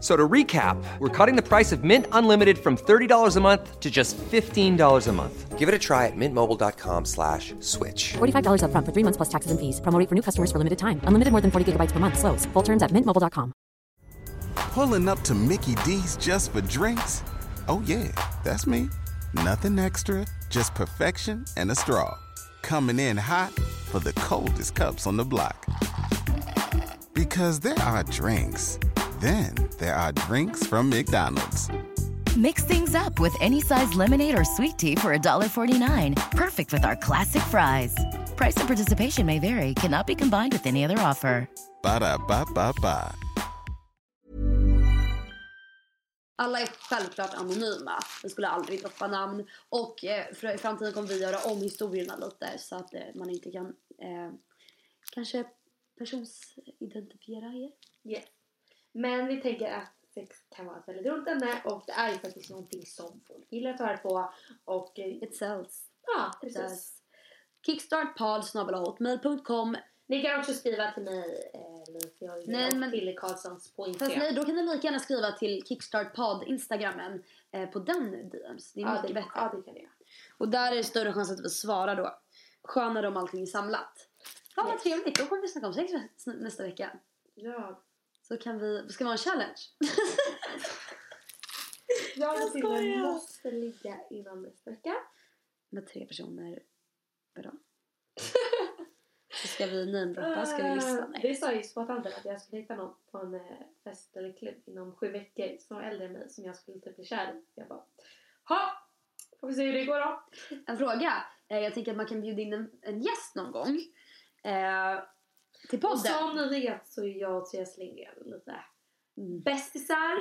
[SPEAKER 1] F- So to recap, we're cutting the price of Mint Unlimited from $30 a month to just $15 a month.
[SPEAKER 2] Give it a try at mintmobile.com slash switch.
[SPEAKER 3] $45 upfront for three months plus taxes and fees. Promo rate for new customers for limited time. Unlimited more than 40 gigabytes per month. Slows. Full terms at mintmobile.com.
[SPEAKER 6] Pulling up to Mickey D's just for drinks? Oh, yeah, that's me. Nothing extra, just perfection and a straw. Coming in hot for the coldest cups on the block. Because there are drinks, then there are drinks from McDonald's.
[SPEAKER 7] Mix things up with any size lemonade or sweet tea for $1.49. Perfect with our classic fries. Price and participation may vary, cannot be combined with any other offer.
[SPEAKER 6] Ba da ba ba ba.
[SPEAKER 4] Alla är självklart anonyma. Vi skulle aldrig droppa namn. Och eh, för, i framtiden kommer vi göra om historierna lite så att eh, man inte kan eh, kanske personsidentifiera er.
[SPEAKER 5] Yes. Men vi tänker att sex kan vara ett väldigt roligt ämne och det är ju faktiskt någonting som folk gillar att höra på. Och eh,
[SPEAKER 4] It sells.
[SPEAKER 5] ja, precis.
[SPEAKER 4] does. Kickstartpod
[SPEAKER 5] Ni kan också skriva till mig, eh, Lisa och
[SPEAKER 4] Nej, men-
[SPEAKER 5] Fille Karlssons på
[SPEAKER 4] Fast
[SPEAKER 5] Instagram.
[SPEAKER 4] nej, då kan ni lika gärna skriva till Kickstartpod Instagramen eh, på den DMs. Det är
[SPEAKER 5] ja,
[SPEAKER 4] mycket
[SPEAKER 5] det,
[SPEAKER 4] bättre.
[SPEAKER 5] ja, det kan ni.
[SPEAKER 4] Och där är det större chans att vi svarar då. Skönare om allting är samlat. Fan vad trevligt, då kommer vi snacka om sex nä- nästa vecka.
[SPEAKER 5] Ja.
[SPEAKER 4] Så kan vi, ska vi ha en challenge?
[SPEAKER 5] Jag och
[SPEAKER 4] skojar.
[SPEAKER 5] måste ligga innan nästa vecka.
[SPEAKER 4] Med tre personer per dag. Så ska vi namedroppa, ska vi lyssna?
[SPEAKER 5] Eh,
[SPEAKER 4] Nej.
[SPEAKER 5] Det sa ju spontant att jag skulle hitta någon på en eh, fest eller klubb inom sju veckor som var äldre än mig som jag skulle typ bli kär i. Jag bara, ha! Får vi se hur det går då.
[SPEAKER 4] En fråga. Eh, jag tänker att man kan bjuda in en, en gäst någon gång. Eh, till
[SPEAKER 5] Och
[SPEAKER 4] podden.
[SPEAKER 5] som ni vet så är jag och Therese Lindgren lite
[SPEAKER 4] Mm.
[SPEAKER 5] bästisar.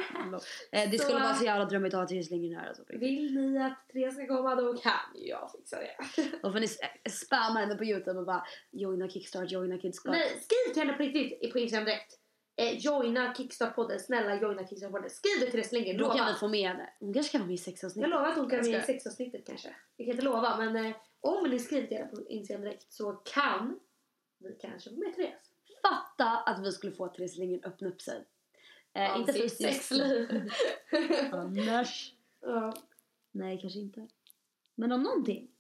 [SPEAKER 4] Eh, det
[SPEAKER 5] Så-
[SPEAKER 4] skulle vara så jävla drömmigt att ha Therese Lindgren här. Alltså.
[SPEAKER 5] Vill ni att Therese ska komma då kan ju jag fixa det. <laughs>
[SPEAKER 4] Då får ni s- spamma henne på youtube och bara joina kickstart, joina kickstart.
[SPEAKER 5] Nej, skriv till henne på riktigt på Instagram direkt. Eh, joina Kickstart-podden, snälla joina Kickstart-podden. Skriv det till Therese Lindgren,
[SPEAKER 4] Då kan vi få med henne. Hon kanske kan vara med i sexavsnittet.
[SPEAKER 5] Jag lovar att hon kan vara med i sexavsnittet kanske. Jag kan inte lova men eh, om ni skriver till henne på Instagram direkt så kan vi kanske få med Therese.
[SPEAKER 4] Fatta att vi skulle få Therese Lindgren öppna upp sig. Eh, inte
[SPEAKER 5] sitt
[SPEAKER 4] fysiskt.
[SPEAKER 5] sexliv.
[SPEAKER 4] Annars.
[SPEAKER 5] ja.
[SPEAKER 4] Nej, kanske inte. Men om någonting.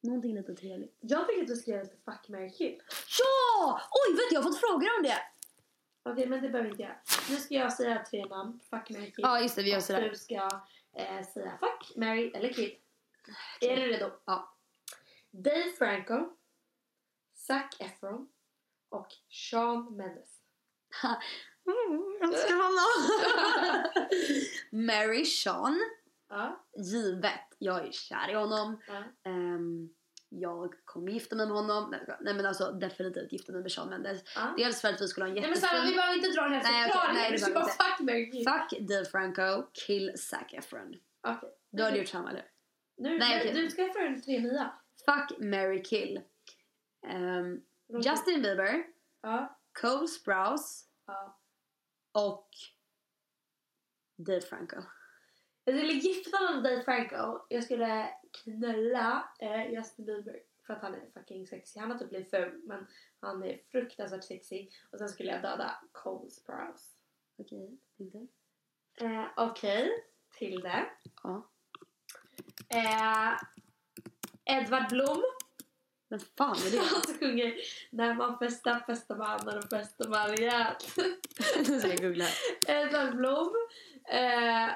[SPEAKER 4] Någonting lite trevligt.
[SPEAKER 5] Jag tycker att vi ska göra lite fuck, marry, kill.
[SPEAKER 4] Ja! Oj, vet du, jag har fått frågor om det.
[SPEAKER 5] Okej, men det behöver inte jag. Nu ska jag säga tre namn. Fuck, Mary, Kill.
[SPEAKER 4] Ja, just det, vi gör sådär.
[SPEAKER 5] Du ska eh, säga fuck, Mary eller Kill. Är du redo?
[SPEAKER 4] Ja.
[SPEAKER 5] Dave Franco, Zac Efron och Sean Mendes. <laughs>
[SPEAKER 4] Mm, älskar honom. <laughs> Mary Sean.
[SPEAKER 5] Ja.
[SPEAKER 4] Givet. Jag är kär i honom.
[SPEAKER 5] ja.
[SPEAKER 4] Ehm, jag kommer gifta mig med honom. Nej, men alltså definitivt gifta mig med Sean Mendes.
[SPEAKER 5] Ja.
[SPEAKER 4] Dels för att vi skulle ha en
[SPEAKER 5] Nej men Sara, vi
[SPEAKER 4] jättefin...
[SPEAKER 5] behöver inte dra den här
[SPEAKER 4] Nej,
[SPEAKER 5] förklaringen.
[SPEAKER 4] nej,
[SPEAKER 5] du
[SPEAKER 4] behöver
[SPEAKER 5] bara fuck, Mary.
[SPEAKER 4] Fuck Dave Franco, kill Zac Efron.
[SPEAKER 5] Okej.
[SPEAKER 4] Du hade gjort samma eller?
[SPEAKER 5] Nu,
[SPEAKER 4] Nej, okej.
[SPEAKER 5] du ska få en tre nya.
[SPEAKER 4] Fuck, Mary kill. Ehm, Justin Bieber,
[SPEAKER 5] Ja.
[SPEAKER 4] Cole Sprouse
[SPEAKER 5] ja.
[SPEAKER 4] och Dave Franco.
[SPEAKER 5] Jag skulle gifta mig med Dave Franco. Jag skulle knulla eh, Justin Bieber. För att han är fucking sexy. Han har typ blivit ful men han är fruktansvärt sexy. Och sen skulle jag döda Cole Sprouse.
[SPEAKER 4] Okej, inte?
[SPEAKER 5] Eh, Okej, till det.
[SPEAKER 4] Ja.
[SPEAKER 5] Eh, Edvard Blom.
[SPEAKER 4] Men fan är det? <laughs>
[SPEAKER 5] Han sjunger När man festar festar man och då festar man rejält. <laughs>
[SPEAKER 4] Nu ska jag googla.
[SPEAKER 5] Edvard Blom. Eh,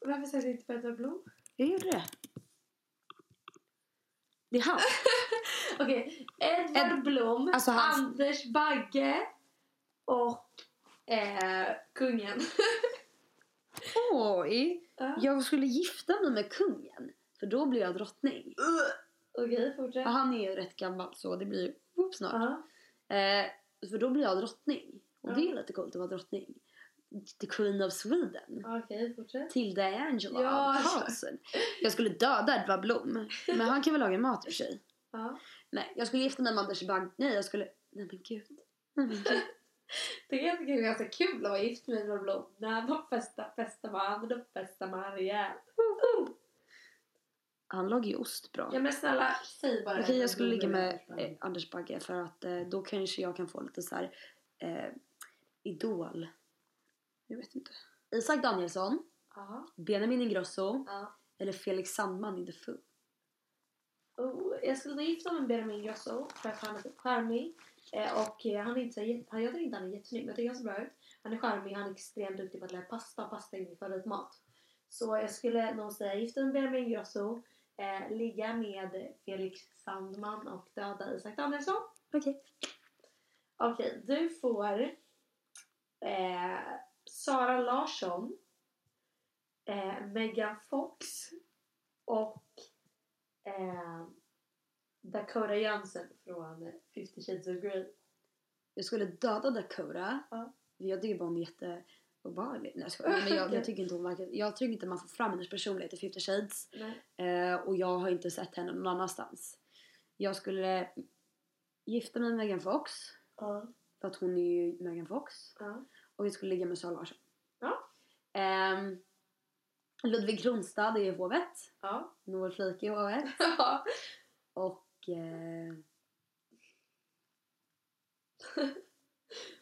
[SPEAKER 5] varför säger du inte på Edvard Blom?
[SPEAKER 4] Jag gjorde det. Det är han. <laughs>
[SPEAKER 5] Okej, Edvard
[SPEAKER 4] Ed-
[SPEAKER 5] Blom,
[SPEAKER 4] alltså hans-
[SPEAKER 5] Anders Bagge och eh, kungen.
[SPEAKER 4] Oj!
[SPEAKER 5] Ja.
[SPEAKER 4] Jag skulle gifta mig med kungen. För då blir jag drottning.
[SPEAKER 5] Okej, fortsätt.
[SPEAKER 4] Och han är ju rätt gammal så det blir upp snart.
[SPEAKER 5] Ja.
[SPEAKER 4] Eh, för då blir jag drottning. Och det
[SPEAKER 5] Ja.
[SPEAKER 4] är lite coolt att vara drottning. The Queen of Sweden.
[SPEAKER 5] Okej, fortsätt.
[SPEAKER 4] Tilda Angela
[SPEAKER 5] Ja.
[SPEAKER 4] Carlson. Jag skulle döda Edvard Blom. Men han kan väl laga mat för sig.
[SPEAKER 5] Ja.
[SPEAKER 4] Nej, jag skulle gifta mig med Anders Bagge. Nej, jag skulle... Nej men gud. Nej men gud. <laughs>
[SPEAKER 5] Det är ganska, ganska kul att vara gift med Edvard Blom. När man festar festar man, då festar man rejält.
[SPEAKER 4] Han lagar ju ost bra.
[SPEAKER 5] Ja men snälla, säg bara.
[SPEAKER 4] Okej, jag skulle ligga med eh, Anders Bagge för att eh, då kanske jag kan få lite så här eh, idol. Jag vet inte. Isak Danielsson,
[SPEAKER 5] Ja.
[SPEAKER 4] Benjamin Ingrosso
[SPEAKER 5] ja.
[SPEAKER 4] eller Felix Sandman i The Foo.
[SPEAKER 5] Oh, jag skulle gifta mig med Benjamin Ingrosso för att han är charmig. Eh, och eh, han är inte så han, jag tycker inte han är jättesnygg men jag tycker han ser bra ut. Han är charmig, han är extremt duktig på att lära pasta. Pasta är min favoritmat. Så jag skulle nog säga gifta mig med Benjamin Ingrosso. Eh, ligga med Felix Sandman och döda Isak Danielsson.
[SPEAKER 4] Okej.
[SPEAKER 5] Okej, du får eh, Sara Larsson, eh, Megan Fox och eh, Dakota Johnson från 50 Shades of Grey.
[SPEAKER 4] Jag skulle döda Dakota.
[SPEAKER 5] Ja.
[SPEAKER 4] Jag tycker bara hon är jätteobehaglig. Nej jag. Men jag, <laughs> jag tycker inte hon verkar... Jag tycker inte man får fram hennes personlighet i 50 Shades. Eh, och jag har inte sett henne någon annanstans. Jag skulle gifta mig med Megan Fox.
[SPEAKER 5] Ja.
[SPEAKER 4] För att hon är ju Megan Fox.
[SPEAKER 5] Ja.
[SPEAKER 4] Och jag skulle ligga med Sara Larsson.
[SPEAKER 5] Ja.
[SPEAKER 4] Ehm, Ludvig Kronstad är i hovet.
[SPEAKER 5] Ja.
[SPEAKER 4] Noel Flink i hovet. Och... Eh, <laughs>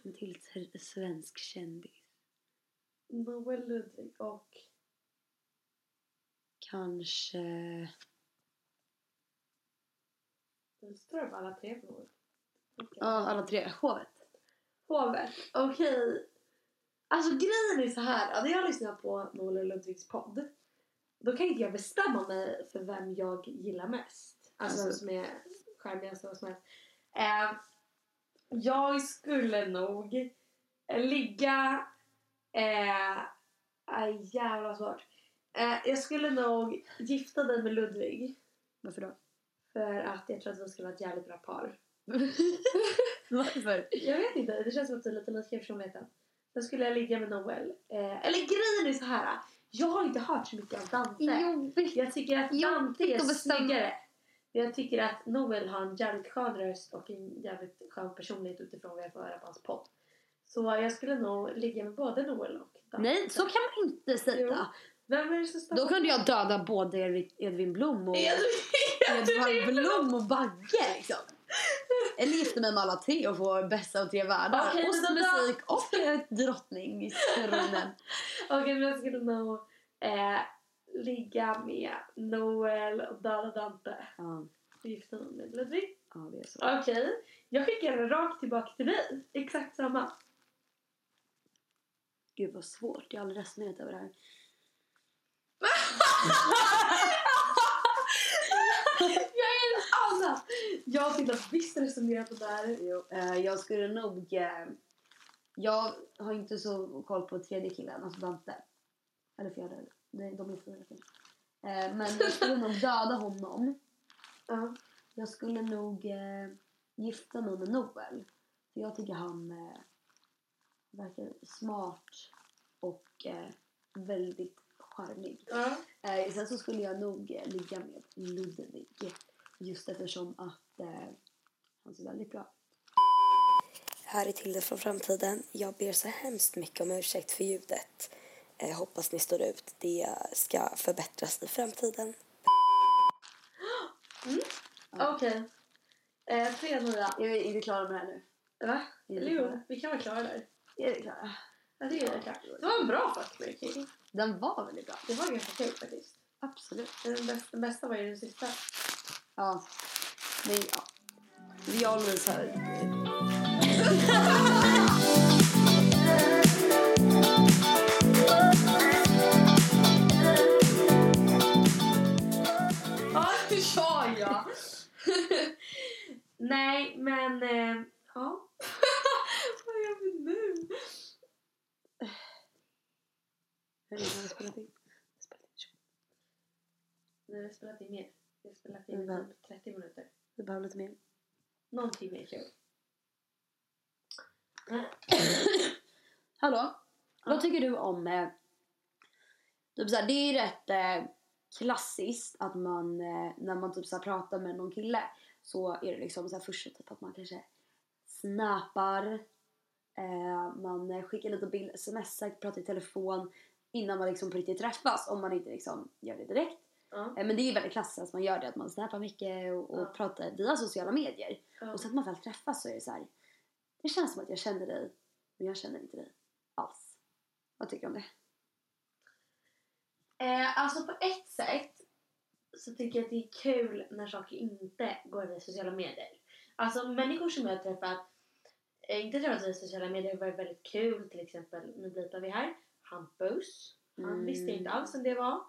[SPEAKER 4] en till svensk kändis.
[SPEAKER 5] Noel Ludvig och...
[SPEAKER 4] Kanske...
[SPEAKER 5] Nu står det bara alla tre något.
[SPEAKER 4] Ja, alla tre. Hovet.
[SPEAKER 5] Hovet. Okej. Alltså grejen är så här. Hade jag lyssnat på Noel Ludvigs podd. Då kan inte jag bestämma mig för vem jag gillar mest. Alltså, vem
[SPEAKER 4] Alltså-
[SPEAKER 5] som är charmigast och som helst. Eh, jag skulle nog ligga... Eh, aj, jävla svårt. Eh, jag skulle nog gifta dig med Ludvig.
[SPEAKER 4] Varför då?
[SPEAKER 5] För att jag tror att vi skulle vara ett jävligt bra par. <laughs>
[SPEAKER 4] Varför?
[SPEAKER 5] Jag vet inte, det känns som att du är lite lika personligheten. Sen skulle jag ligga med Noel. Eh, eller grejen är så här. Jag har inte hört så mycket av Dante.
[SPEAKER 4] Jobbigt.
[SPEAKER 5] Jag tycker att Dante är snyggare. Jag tycker att Noel har en jävligt skön röst och en jävligt skön personlighet utifrån vad jag får höra på hans podd. Så jag skulle nog ligga med både Noel och Dante.
[SPEAKER 4] Nej, så kan man inte säga.
[SPEAKER 5] Vem är det som
[SPEAKER 4] Då kunde jag döda både Edvin Blom och Edvard Blom och Bagge liksom. Eller gifta mig med alla tre och få bästa av tre världar.
[SPEAKER 5] Okej,
[SPEAKER 4] och musik och ett drottningstronen. <laughs>
[SPEAKER 5] Okej, men jag skulle nog eh, ligga med Noel och döda Dante.
[SPEAKER 4] Ja,
[SPEAKER 5] gifta mig med Ludvig.
[SPEAKER 4] ja, det är så.
[SPEAKER 5] Okej, jag skickar den rakt tillbaka till dig. Exakt samma.
[SPEAKER 4] Gud vad svårt. Jag har aldrig resonerat över det här.
[SPEAKER 5] jag är alltså, jag tänkte att visst resonera på det här.
[SPEAKER 4] Jo, eh, jag skulle nog... Eh, jag har inte så koll på tredje killen, alltså Dante. Eller fjärde. De, de är fyra till. Eh, men jag skulle nog döda honom.
[SPEAKER 5] Ja.
[SPEAKER 4] Jag skulle nog eh, gifta mig med Noel. För jag tycker han verkar smart och eh, väldigt charmig.
[SPEAKER 5] Ja.
[SPEAKER 4] Eh, sen så skulle jag nog eh, ligga med Ludvig. Just eftersom att eh, han ser väldigt bra Här är Tilde från framtiden. Jag ber så hemskt mycket om ursäkt för ljudet. Eh, hoppas ni står ut. Det ska förbättras i framtiden. <gasps>
[SPEAKER 5] Okej. Eh, tre nya.
[SPEAKER 4] Är vi, är vi klara med det här nu?
[SPEAKER 5] Va? Eller jo, vi kan vara klara där.
[SPEAKER 4] Är vi klara?
[SPEAKER 5] Tycker det är klart. Det var en bra fuck Mary Kill.
[SPEAKER 4] Den var väldigt bra.
[SPEAKER 5] Det var ganska kul faktiskt.
[SPEAKER 4] Absolut.
[SPEAKER 5] Den bästa, den bästa var ju den sista.
[SPEAKER 4] Ja. Men ja. Och Louise har...
[SPEAKER 5] Ja, det sa jag! <laughs> Nej, men... Eh, ja. Vad gör vi nu?
[SPEAKER 4] Hur länge har vi spelat in? Spelat in 20.
[SPEAKER 5] Nu har jag spelat in mer. Jag har spelat in
[SPEAKER 4] Mm.
[SPEAKER 5] typ 30 minuter.
[SPEAKER 4] Vi behöver lite mer.
[SPEAKER 5] Någon timme är kul.
[SPEAKER 4] Hallå? Vad tycker du om... Eh, typ såhär, det är rätt eh, klassiskt att man eh, när man typ såhär, pratar med någon kille så är det liksom såhär, först typ att man kanske snappar, eh, man skickar lite bild, smsar, pratar i telefon innan man liksom på riktigt träffas om man inte liksom gör det direkt.
[SPEAKER 5] Ja.
[SPEAKER 4] Eh, men det är ju väldigt klassiskt att man gör det, att man snappar mycket och, och
[SPEAKER 5] Ja.
[SPEAKER 4] pratar via sociala medier.
[SPEAKER 5] Ja.
[SPEAKER 4] Och sen att man väl träffas så är det så här. Det känns som att jag känner dig, men jag känner inte dig alls. Vad tycker du om det?
[SPEAKER 5] Eh, alltså på ett sätt så tycker jag att det är kul när saker inte går via sociala medier. Alltså människor som jag har träffat, eh, inte träffat via sociala medier har varit väldigt kul. Till exempel, nu blipar vi här, Hampus. Han
[SPEAKER 4] Mm.
[SPEAKER 5] visste inte alls vem det var.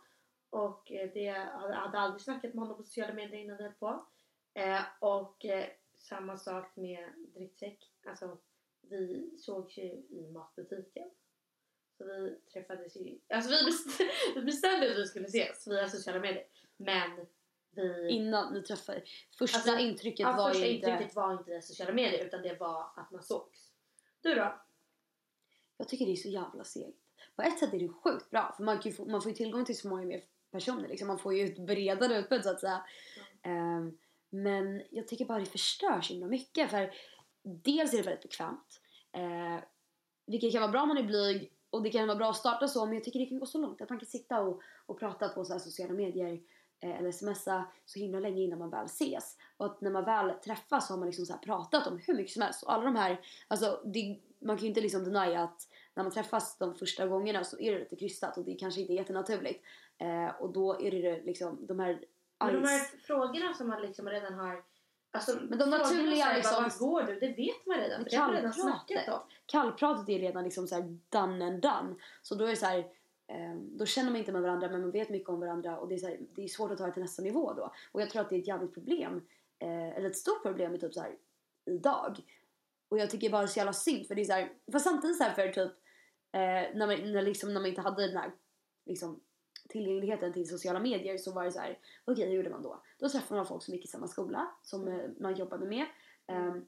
[SPEAKER 5] Och eh, det hade, hade aldrig snackat med honom på sociala medier innan höll på. Eh, och eh, samma sak med Drittsäck. Alltså vi sågs ju i matbutiken. Så vi träffades ju... Alltså vi bestämde, <laughs> vi bestämde att vi skulle ses via sociala medier. Men vi...
[SPEAKER 4] Innan ni träffade. Första
[SPEAKER 5] Alltså,
[SPEAKER 4] intrycket
[SPEAKER 5] ja,
[SPEAKER 4] var
[SPEAKER 5] första
[SPEAKER 4] ju inte...
[SPEAKER 5] intrycket var inte sociala medier utan det var att man sågs. Du då?
[SPEAKER 4] Jag tycker det är så jävla segt. På ett sätt är det sjukt bra för man, få, man får ju tillgång till så många mer personer. Liksom. Man får ju ett bredare utbud så att säga. Ehm, men jag tycker bara det förstör så himla mycket. För dels är det väldigt bekvämt. Uh, vilket kan vara bra om man är blyg. Och det kan vara bra att starta så. Men jag tycker det kan gå så långt att man kan sitta och, och prata på så sociala medier. eh, eller smsa så himla länge innan man väl ses. Och att när man väl träffas så har man liksom så pratat om hur mycket som helst. Och alla de här, alltså det, man kan ju inte liksom denia att när man träffas de första gångerna så är det lite krystat och det kanske inte är jättenaturligt. Eh, och då är det liksom de här
[SPEAKER 5] Men de här frågorna som man liksom redan har... Alltså,
[SPEAKER 4] Men de naturliga liksom-
[SPEAKER 5] Vart går du? Det vet man redan. För det har redan snackat om.
[SPEAKER 4] Kallpratet är redan liksom så här done and done. Så då är så här, eh, då känner man inte med varandra men man vet mycket om varandra och det är, så här, det är svårt att ta det till nästa nivå då. Och jag tror att det är ett jävligt problem, eh, eller ett stort problem i typ så här idag. Och jag tycker bara det är så jävla synd för det är så här, för samtidigt så här för typ eh, när, man, när, liksom, när man inte hade den här liksom, tillgängligheten till sociala medier så var det så här, okej hur gjorde man då? Då träffade man folk som gick i samma skola som eh, man jobbade med. Ehm,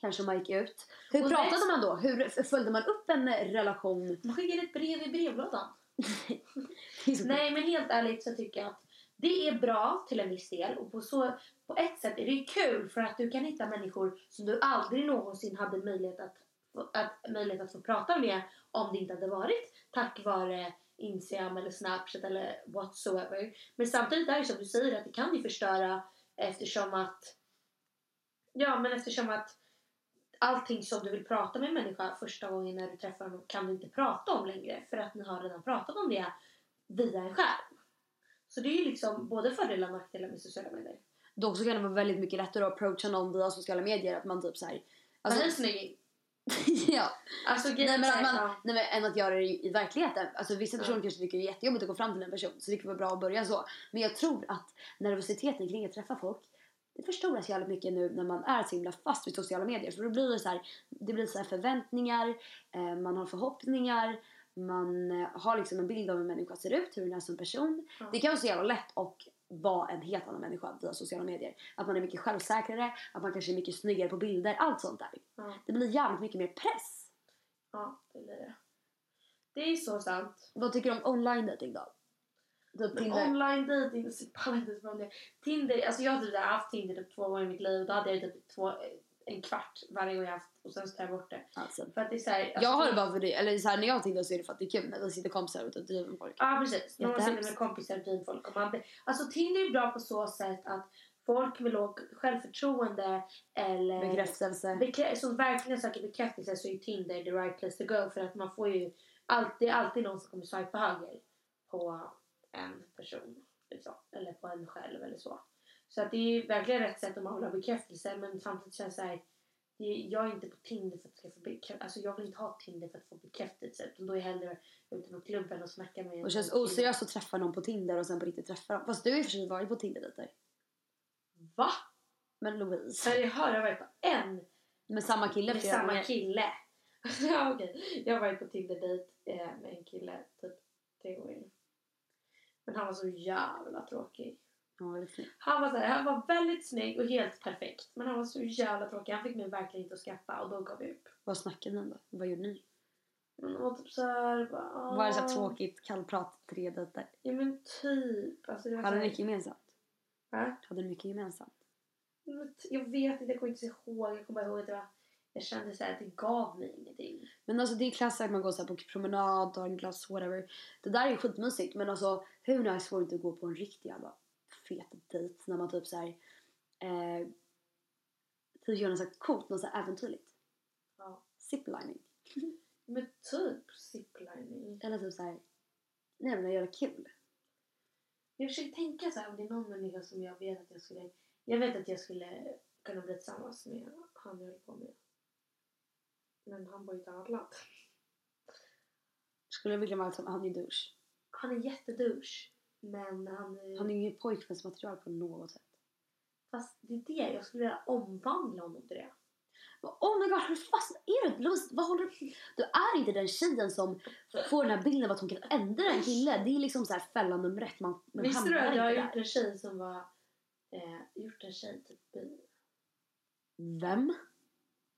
[SPEAKER 4] kanske man gick ut. Hur
[SPEAKER 5] Och
[SPEAKER 4] pratade
[SPEAKER 5] nästa-
[SPEAKER 4] man då? Hur följde man upp en eh, relation?
[SPEAKER 5] Man skickade ett brev i brevlådan.
[SPEAKER 4] Så- <laughs>
[SPEAKER 5] Nej men helt ärligt så tycker jag att det är bra till en viss del och på, så, på ett sätt är det kul för att du kan hitta människor som du aldrig någonsin hade möjlighet att, att, möjlighet att få prata med om det inte hade varit tack vare Instagram eller Snapchat eller whatsoever. Men samtidigt är det som du säger att det kan ju förstöra eftersom att ja men eftersom att allting som du vill prata med en människa första gången när du träffar honom kan du inte prata om längre för att ni har redan pratat om det via en skärm. Så det är ju liksom både fördelar och nackdelar med sociala medier.
[SPEAKER 4] Dock så kan det vara väldigt mycket lättare att approacha någon via sociala medier. Att man typ såhär...
[SPEAKER 5] Alltså, han är snygg. <laughs>
[SPEAKER 4] ja.
[SPEAKER 5] Alltså,
[SPEAKER 4] Nej men, att man, nej, men än att göra det i, i verkligheten. Alltså, vissa personer kanske tycker det är jättejobbigt att gå fram till en person. Så det kan vara bra att börja så. Men jag tror att nervositeten kring att träffa folk. Det förstoras jävligt mycket nu när man är så himla fast vid sociala medier. För då blir det så här, det blir så här förväntningar, eh, man har förhoppningar. Man eh, har liksom en bild av hur en människa ser ut, hur den är som person. Det kan vara så jävla lätt att vara en helt annan människa via sociala medier. Att man är mycket självsäkrare, att man kanske är mycket snyggare på bilder, allt sånt där.
[SPEAKER 5] Ja.
[SPEAKER 4] Det blir jävligt mycket mer press.
[SPEAKER 5] ja, det blir det. Det är så sant.
[SPEAKER 4] Vad tycker du om online dating då? Typ Tinder.
[SPEAKER 5] online dating, så pallar inte ens det. Tinder, alltså jag har typ haft Tinder typ två gånger i mitt liv. Då hade jag typ två, en kvart varje gång jag haft och sen så tar jag bort det.
[SPEAKER 4] Alltså.
[SPEAKER 5] För att det är så här, alltså,
[SPEAKER 4] Jag har det bara för det, eller så här, när jag Tinder så är det för att det är kul när det sitter kompisar och driver folk.
[SPEAKER 5] Ja precis. När man sitter med kompisar och driver folk. Och man, alltså Tinder är bra på så sätt att folk med låg självförtroende eller
[SPEAKER 4] Bekräftelse.
[SPEAKER 5] bekrä- som verkligen söker bekräftelse så är Tinder the right place to go. För att man får ju alltid, alltid någon som kommer swipa höger på en person. Liksom, eller på en själv eller så. Så att det är ju verkligen rätt sätt om man vill ha bekräftelse. Men samtidigt känns det så här. Det är, jag är inte på Tinder för att ska få bekräftelse. Alltså jag vill inte ha Tinder för att få bekräftelse. Utan då är jag hellre ute på klubben och snackar med
[SPEAKER 4] Och det känns oseriöst att träffa någon på Tinder och sen på riktigt träffa dem. Fast du har och för sig varit på Tinder lite.
[SPEAKER 5] Va?
[SPEAKER 4] Men Louise.
[SPEAKER 5] Jag har jag varit på en
[SPEAKER 4] Med samma kille
[SPEAKER 5] med samma
[SPEAKER 4] gånger.
[SPEAKER 5] kille. <laughs> ja, okej. Jag har varit på Tinder-dejt eh, med en kille typ tre gånger. Men han var så jävla tråkig.
[SPEAKER 4] Ja.
[SPEAKER 5] Han var, så här, han var väldigt snygg och helt perfekt. Men han var så jävla tråkig. Han fick mig verkligen inte att skratta och då gav jag upp.
[SPEAKER 4] Vad snackade ni då? Vad gjorde ni?
[SPEAKER 5] Mm, Och typ såhär... Bara,
[SPEAKER 4] Var det så här tråkigt kallprat tre dejter?
[SPEAKER 5] Ja men typ. Alltså, det var
[SPEAKER 4] Hade
[SPEAKER 5] så
[SPEAKER 4] ni mycket gemensamt?
[SPEAKER 5] Va?
[SPEAKER 4] Hade ni mycket gemensamt?
[SPEAKER 5] Men Jag vet inte, jag kommer inte ihåg. Jag kommer bara ihåg att det var... Jag kände så här att det gav mig ingenting.
[SPEAKER 4] Men alltså det är klassiskt att man går så på promenad, tar en glass, whatever. Det där är skitmysigt men alltså hur nice vore det inte att gå på en riktig jävla fet dejt när man typ så här, eh, typ gör något så här coolt, något så här äventyrligt.
[SPEAKER 5] Ja.
[SPEAKER 4] Ziplining. <laughs>
[SPEAKER 5] Men typ ziplining.
[SPEAKER 4] Eller typ så här, nej men göra kul.
[SPEAKER 5] Jag försöker tänka så här om det är någon människa som jag vet att jag skulle... Jag vet att jag skulle kunna bli tillsammans med han jag höll på med. Men han bor i ett annat land.
[SPEAKER 4] Skulle jag vilja vara som han är douche.
[SPEAKER 5] Han är jättedouche. Men han är...
[SPEAKER 4] Han är ju inget pojkvänsmaterial på något sätt.
[SPEAKER 5] Fast det är det. Jag skulle vilja omvandla honom till det.
[SPEAKER 4] Oh my god, hur fast är du? Louise, vad håller du Du är inte den tjejen som får den här bilden av att hon kan ändra en kille. Det är liksom så här fälla nummer ett. Man, man
[SPEAKER 5] Visste du att jag har gjort en tjej som var... Eh, gjort en tjej typ bi?
[SPEAKER 4] Vem?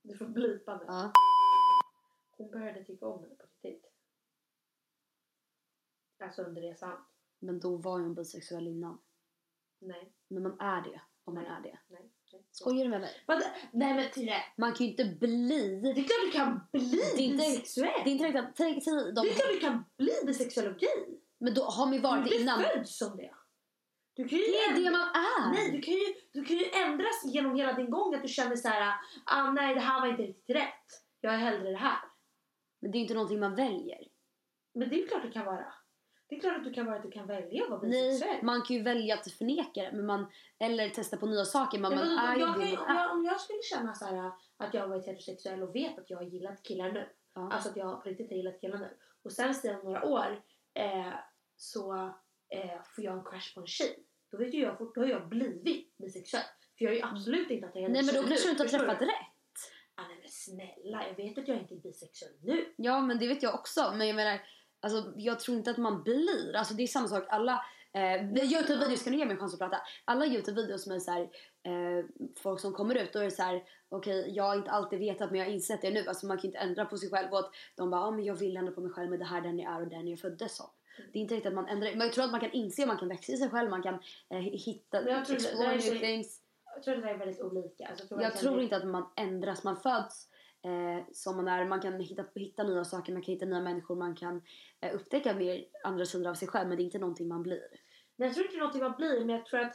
[SPEAKER 5] Du får blipa nu.
[SPEAKER 4] Ja.
[SPEAKER 5] Hon började tycka om mig på riktigt. Alltså under resan.
[SPEAKER 4] Men då var hon bisexuell innan.
[SPEAKER 5] Nej.
[SPEAKER 4] Men man är det om man
[SPEAKER 5] Nej.
[SPEAKER 4] är det.
[SPEAKER 5] Nej. nej.
[SPEAKER 4] Skojar du med mig?
[SPEAKER 5] Vad? Nej men Tyre.
[SPEAKER 4] Man kan ju inte bli...
[SPEAKER 5] Det är klart du kan bli
[SPEAKER 4] Det är inte,
[SPEAKER 5] bisexuell.
[SPEAKER 4] det är inte riktigt. Tänk sig
[SPEAKER 5] Det är
[SPEAKER 4] de,
[SPEAKER 5] klart du kan bli bisexuell och gay.
[SPEAKER 4] men då har man ju
[SPEAKER 5] Du
[SPEAKER 4] varit
[SPEAKER 5] är
[SPEAKER 4] det innan.
[SPEAKER 5] född som det. Du kan ju
[SPEAKER 4] Det är det
[SPEAKER 5] ändra-
[SPEAKER 4] man är!
[SPEAKER 5] Nej, du kan, ju, du kan ju ändras genom hela din gång. Att du känner så här, ah, nej det här var inte riktigt rätt. Jag är hellre det här.
[SPEAKER 4] Men det är inte någonting man väljer.
[SPEAKER 5] Men det är ju klart det kan vara. Det är klart att du kan vara att du kan välja att vara bisexuell.
[SPEAKER 4] Nej, man kan ju välja att förneka det. Men man, eller testa på nya saker. Men man
[SPEAKER 5] men
[SPEAKER 4] är ju
[SPEAKER 5] jag,
[SPEAKER 4] man
[SPEAKER 5] om,
[SPEAKER 4] är.
[SPEAKER 5] jag, om jag skulle känna så här, att jag har varit heterosexuell och vet att jag har gillat killar nu.
[SPEAKER 4] Ja.
[SPEAKER 5] Alltså att jag på riktigt har gillat killar nu. Och sen om några år eh, så eh, får jag en crush på en tjej. Då, vet jag, då har jag blivit bisexuell. För jag är ju absolut inte attraherad
[SPEAKER 4] Nej men då kanske du inte har träffat rätt.
[SPEAKER 5] Ah, nej men snälla, jag vet att jag inte är bisexuell nu.
[SPEAKER 4] Ja men det vet jag också. Men jag menar, alltså, jag tror inte att man blir. Alltså det är samma sak. Alla eh, Youtube-videos, kan du ge mig en chans att prata? Alla Youtube-videos med så här, eh, folk som kommer ut, då är det så här, okej jag har inte alltid vetat men jag har insett det nu. Alltså man kan inte ändra på sig själv. Och att de bara, ah, men jag vill ändra på mig själv men det här är den jag är och den jag föddes som. Det är inte riktigt att man ändrar. Men jag tror att man kan inse, man kan växa i sig själv, man kan eh, hitta,
[SPEAKER 5] Men jag tror
[SPEAKER 4] explore new things.
[SPEAKER 5] Jag tror att det är väldigt olika. Alltså,
[SPEAKER 4] Jag tror
[SPEAKER 5] det-
[SPEAKER 4] inte att man ändras. Man föds eh, som man är. Man kan hitta, hitta nya saker, man kan hitta nya människor. Man kan eh, upptäcka mer andra sidor av sig själv. Men det är inte någonting man blir.
[SPEAKER 5] Men jag tror inte det är någonting man blir, men jag tror att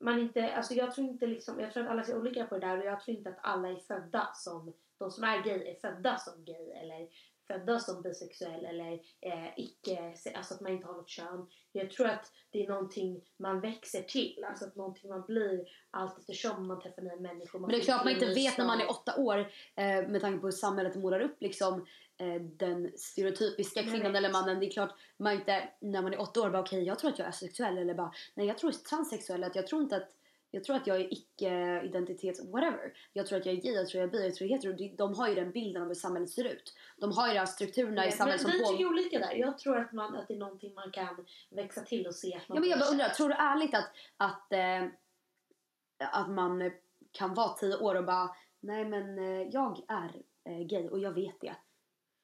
[SPEAKER 5] man inte, alltså jag tror inte liksom, jag tror att alla ser olika på det där och jag tror inte att alla är födda som de som är gay är födda som gay eller födda som bisexuell eller eh, icke, alltså att man inte har något kön. Jag tror att det är någonting man växer till, alltså att någonting man blir allt eftersom man träffar nya människor.
[SPEAKER 4] Men det är klart man inte vet när man är åtta år eh, med tanke på hur samhället målar upp liksom eh, den stereotypiska kvinnan eller mannen. Det är klart man inte när man är åtta år bara okej jag tror att jag är sexuell eller bara nej jag tror transsexuell. Att jag tror inte att jag tror att jag är icke-identitets... Whatever. Jag tror att jag är gay, jag tror jag är bi, jag tror jag är hetero. De- har ju den bilden av hur samhället ser ut. De har ju de här strukturerna i
[SPEAKER 5] men
[SPEAKER 4] samhället som
[SPEAKER 5] vi
[SPEAKER 4] på...
[SPEAKER 5] tycker olika där. Jag tror att, man, att det är någonting man kan växa till och se att man
[SPEAKER 4] Ja, men jag bara undrar, tror du ärligt att, att, eh, att man kan vara tio år och bara nej men eh, jag är eh, gay och jag vet det.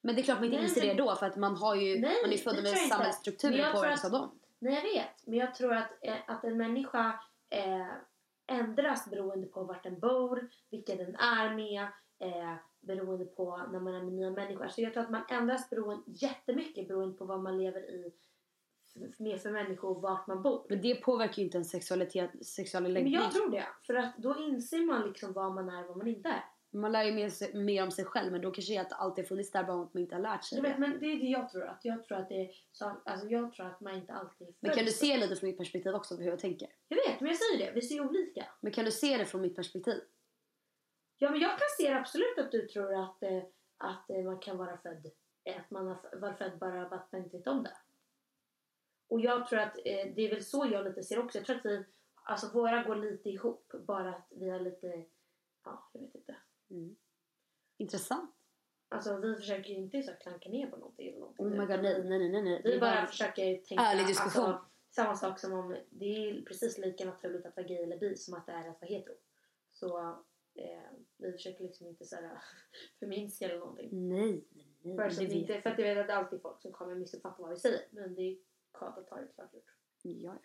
[SPEAKER 4] Men det är klart man inte
[SPEAKER 5] Nej,
[SPEAKER 4] inser
[SPEAKER 5] men-
[SPEAKER 4] det då för att man har ju,
[SPEAKER 5] Nej,
[SPEAKER 4] man är född med.
[SPEAKER 5] Men
[SPEAKER 4] samhällsstrukturer påverkas av
[SPEAKER 5] att-
[SPEAKER 4] dem.
[SPEAKER 5] Nej, jag vet. Men jag tror att, eh, att en människa eh, ändras beroende på vart den bor, vilka den är med, eh, beroende på när man är med nya människor. Så jag tror att man ändras beroende, jättemycket beroende på vad man lever i med för människor och vart man bor.
[SPEAKER 4] Men det påverkar ju inte en sexualitet, sexuell
[SPEAKER 5] Men
[SPEAKER 4] läggning.
[SPEAKER 5] jag tror det. För att då inser man liksom vad man är och vad man inte är.
[SPEAKER 4] Man lär ju mer, mer om sig själv men då kanske det är att det alltid funnits där bara att man inte har lärt sig det.
[SPEAKER 5] vet, men det är det jag tror. Att jag tror att det är så, alltså jag tror att man inte alltid
[SPEAKER 4] Men kan du se lite från mitt perspektiv också hur jag tänker?
[SPEAKER 5] Jag vet, men jag säger det. Vi ser olika.
[SPEAKER 4] Men kan du se det från mitt perspektiv?
[SPEAKER 5] Ja, men jag kan se absolut att du tror att, eh, att eh, man kan vara född, eh, att man har varit född bara att man inte vet om det. Och jag tror att eh, det är väl så jag lite ser också. Jag tror att vi, alltså våra går lite ihop, bara att vi har lite, ja, jag vet inte.
[SPEAKER 4] Intressant.
[SPEAKER 5] Alltså vi försöker ju inte så klanka ner på någonting eller någonting.
[SPEAKER 4] Oh my god, nej, nej, nej, nej.
[SPEAKER 5] Vi
[SPEAKER 4] Det är
[SPEAKER 5] bara försöker tänka
[SPEAKER 4] ärlig diskussion.
[SPEAKER 5] Alltså, samma sak som om det är precis lika naturligt att vara gay eller bi som att det är att vara hetero. Så eh, vi försöker liksom inte så här, <laughs> förminska eller någonting.
[SPEAKER 4] Nej, nej, nej.
[SPEAKER 5] För,
[SPEAKER 4] det
[SPEAKER 5] inte, för att jag vet att det alltid är folk som kommer missuppfatta vad vi säger. Men det är skönt att ta det klart gjort.
[SPEAKER 4] Ja, ja.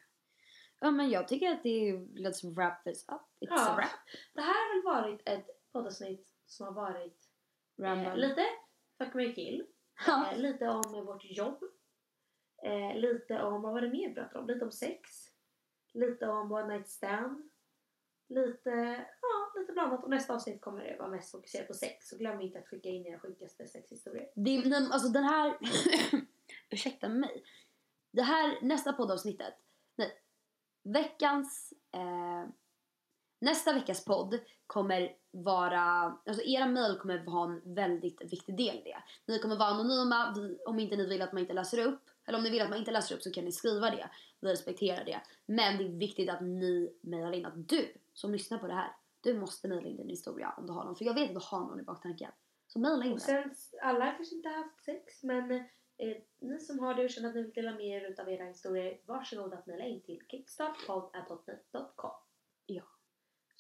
[SPEAKER 4] Ja, men jag tycker att det är... Let's wrap this up. It's
[SPEAKER 5] Ja.
[SPEAKER 4] a wrap.
[SPEAKER 5] Det här har väl varit ett poddavsnitt som har varit eh, lite Fuck mig kill.
[SPEAKER 4] Ja.
[SPEAKER 5] Eh, lite om vårt jobb. Eh, lite om, vad var det mer vi om? Lite om sex. Lite om one night stand. Lite, ja, lite blandat. Och nästa avsnitt kommer det vara mest fokuserat på sex. Så glöm inte att skicka in era sjukaste sexhistorier.
[SPEAKER 4] Det, den, alltså den här... <laughs> ursäkta mig. Det här, nästa poddavsnittet. Nej. Veckans... Eh, nästa veckas podd kommer vara... Alltså era mejl kommer ha en väldigt viktig del i det. Ni kommer vara anonyma. Vi, om inte ni vill att man inte läser upp. Eller om ni vill att man inte läser upp så kan ni skriva det. Vi respekterar det. Men det är viktigt att ni mejlar in att du som lyssnar på det här. Du måste mejla in din historia om du har någon. För jag vet att du har någon i baktanken. Så mejla in
[SPEAKER 5] Och sen, alla kanske inte har haft sex, men eh, ni som har det och känner att ni vill dela med er utav era historier, varsågod att mejla in till kickstartpodd.hotmail.com.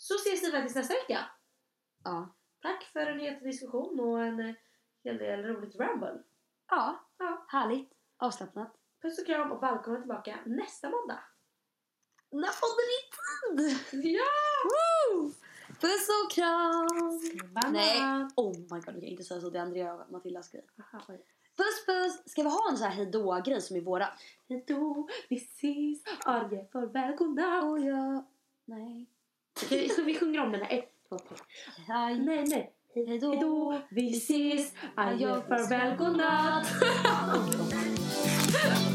[SPEAKER 5] Så ses vi faktiskt nästa vecka.
[SPEAKER 4] Ja.
[SPEAKER 5] Tack för en het diskussion och en eh, hel del roligt ramble.
[SPEAKER 4] Ja,
[SPEAKER 5] Ja.
[SPEAKER 4] härligt. Avslappnat.
[SPEAKER 5] Puss och kram och välkommen tillbaka nästa måndag.
[SPEAKER 4] När podden är tid!
[SPEAKER 5] Ja!
[SPEAKER 4] Woo! Puss och kram!
[SPEAKER 5] Banan.
[SPEAKER 4] Nej, oh my god, du kan inte säga så. Det är Andrea och Matildas grej.
[SPEAKER 5] Aha.
[SPEAKER 4] Puss puss! Ska vi ha en sån här hejdå-grej som i våra?
[SPEAKER 5] Hejdå, vi ses, adjö, farväl, godnatt.
[SPEAKER 4] Oh, ja. Nej.
[SPEAKER 5] Okej, så vi sjunger om den här. Ett, två, tre.
[SPEAKER 4] Hej.
[SPEAKER 5] Nej, nej.
[SPEAKER 4] Hejdå.
[SPEAKER 5] Hejdå, vi ses, adjö, farväl, godnatt. <laughs>